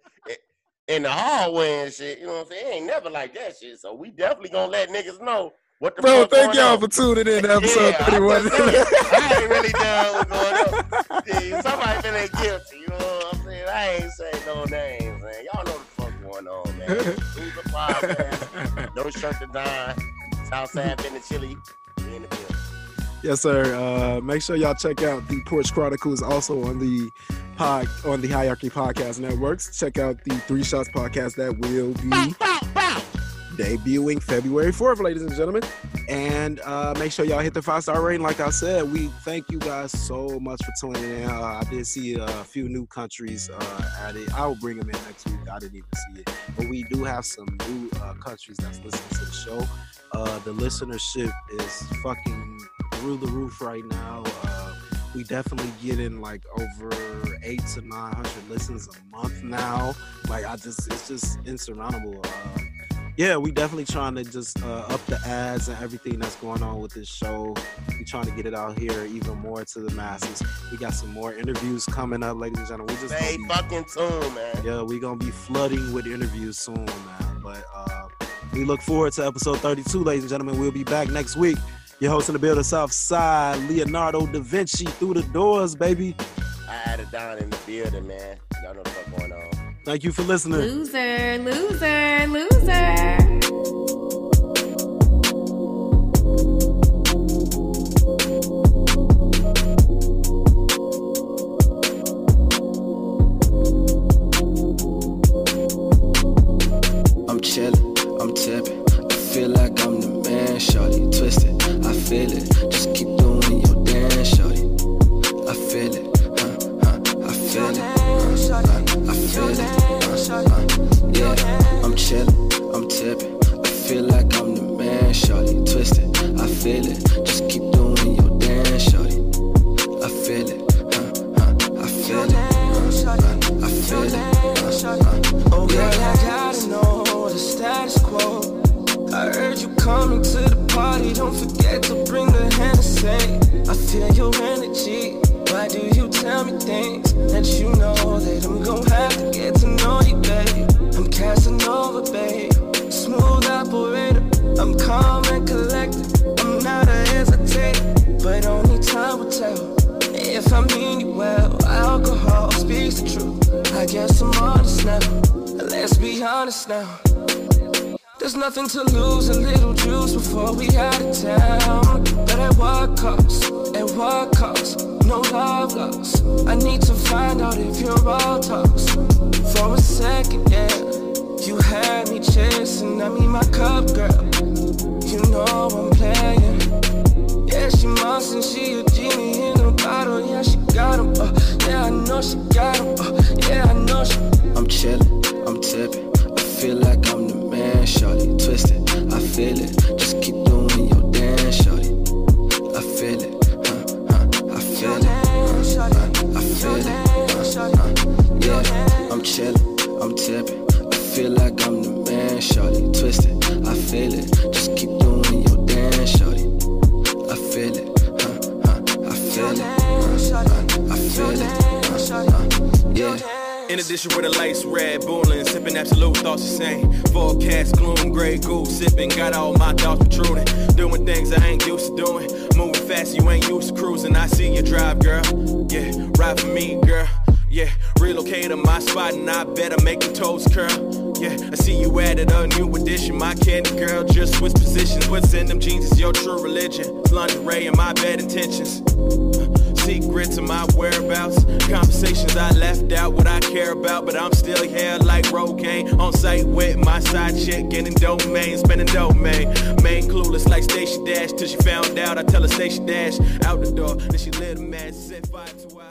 in the hallway and shit. You know what I'm saying? It ain't never like that shit. So we definitely gonna let niggas know what the Bro, thank y'all on. for tuning in to episode Yeah, I'm 31. just saying, I ain't really done what's going on. Somebody feeling guilty, you know what I'm saying? I ain't saying no names, man. Y'all know the fuck going on, man. Who's the podcast? No shirt to dime. Southside been the chili. We in the building. Yes, sir. Uh, make sure y'all check out the Porch Chronicles also on the pod on the Hierarchy Podcast Networks. Check out the Three Shots podcast that will be debuting February 4th, ladies and gentlemen. And uh, make sure y'all hit the five star rating. Like I said, we thank you guys so much for tuning in. Uh, I did see a few new countries uh, added. I will bring them in next week. I didn't even see it, but we do have some new uh, countries that's listening to the show. Uh, the listenership is fucking through the roof right now. Uh, we definitely getting like over eight to nine hundred listens a month now. Like I just, it's just insurmountable. Uh, yeah, we definitely trying to just uh, up the ads and everything that's going on with this show. We trying to get it out here even more to the masses. We got some more interviews coming up, ladies and gentlemen. We just Stay fucking tuned, man. yeah, we gonna be flooding with interviews soon, man. But uh, we look forward to episode 32, ladies and gentlemen. We'll be back next week. Your host in the building, South Side, Leonardo da Vinci, through the doors, baby. I had it down in the building, man. Y'all know what's going on. Thank you for listening. Loser, loser, loser. I'm chillin', I'm tippin'. I feel like I'm the man, shorty. Twisted, I feel it. Just keep doing your dance, shorty. I feel it, huh, huh, I feel it, huh, huh, I feel it, huh, huh, yeah. I'm chillin', I'm tippin'. I feel like I'm the man, shorty. Twisted, I feel it. Just keep doing your dance, shorty. I feel it, huh, huh, I feel it, huh, huh, I feel it, huh, huh, Oh girl, I gotta know the status quo. I heard you coming to the party, don't forget to bring the Hennessy. I feel your energy. Why do you tell me things that you know that I'm gonna have to get to know you, babe? I'm Casanova, babe. Smooth operator. I'm calm and collected. I'm not a hesitator, but only time will tell. If I mean you well, alcohol speaks the truth. I guess I'm honest now. Let's be honest now. There's nothing to lose, a little juice before we out of town. But at what cost? At what cost? No love lost. I need to find out if you're all tossed. For a second, yeah. You had me chasing, I mean my cup, girl. You know I'm playing. Yeah, she must and she a genie in a bottle. Yeah, she got him. Uh, yeah, I know she got him. Uh, yeah, I know she. I'm chillin', I'm tippin'. Feel like I'm the man, shorty. Twisted, I feel it. Just keep doing your dance, shorty. I feel it, huh, huh, I feel it, huh, huh, I feel it, huh, huh, yeah. I'm chillin', I'm tippin'. I feel like I'm the man, shorty. Twisted, I feel it. Just In addition, where the lights red, bullin', sipping absolute thoughts the same. Forecast, gloom, gray goose, sipping, got all my thoughts protruding. Doing things I ain't used to doing. Moving fast, you ain't used to cruising. I see you drive, girl. Yeah, ride for me, girl. Yeah, relocate to my spot and I better make the toes curl. Yeah, I see you added a new addition. My candy girl just switch positions. What's in them jeans is your true religion. Lingerie and my bad intentions. Secrets to my whereabouts. Conversations I left out, what I care about. But I'm still here like Rogaine. On site with my side chick, getting domain, spending domain. Main clueless like Stacey Dash till she found out. I tell her Stacey Dash out the door. Then she lit a match, set fire to.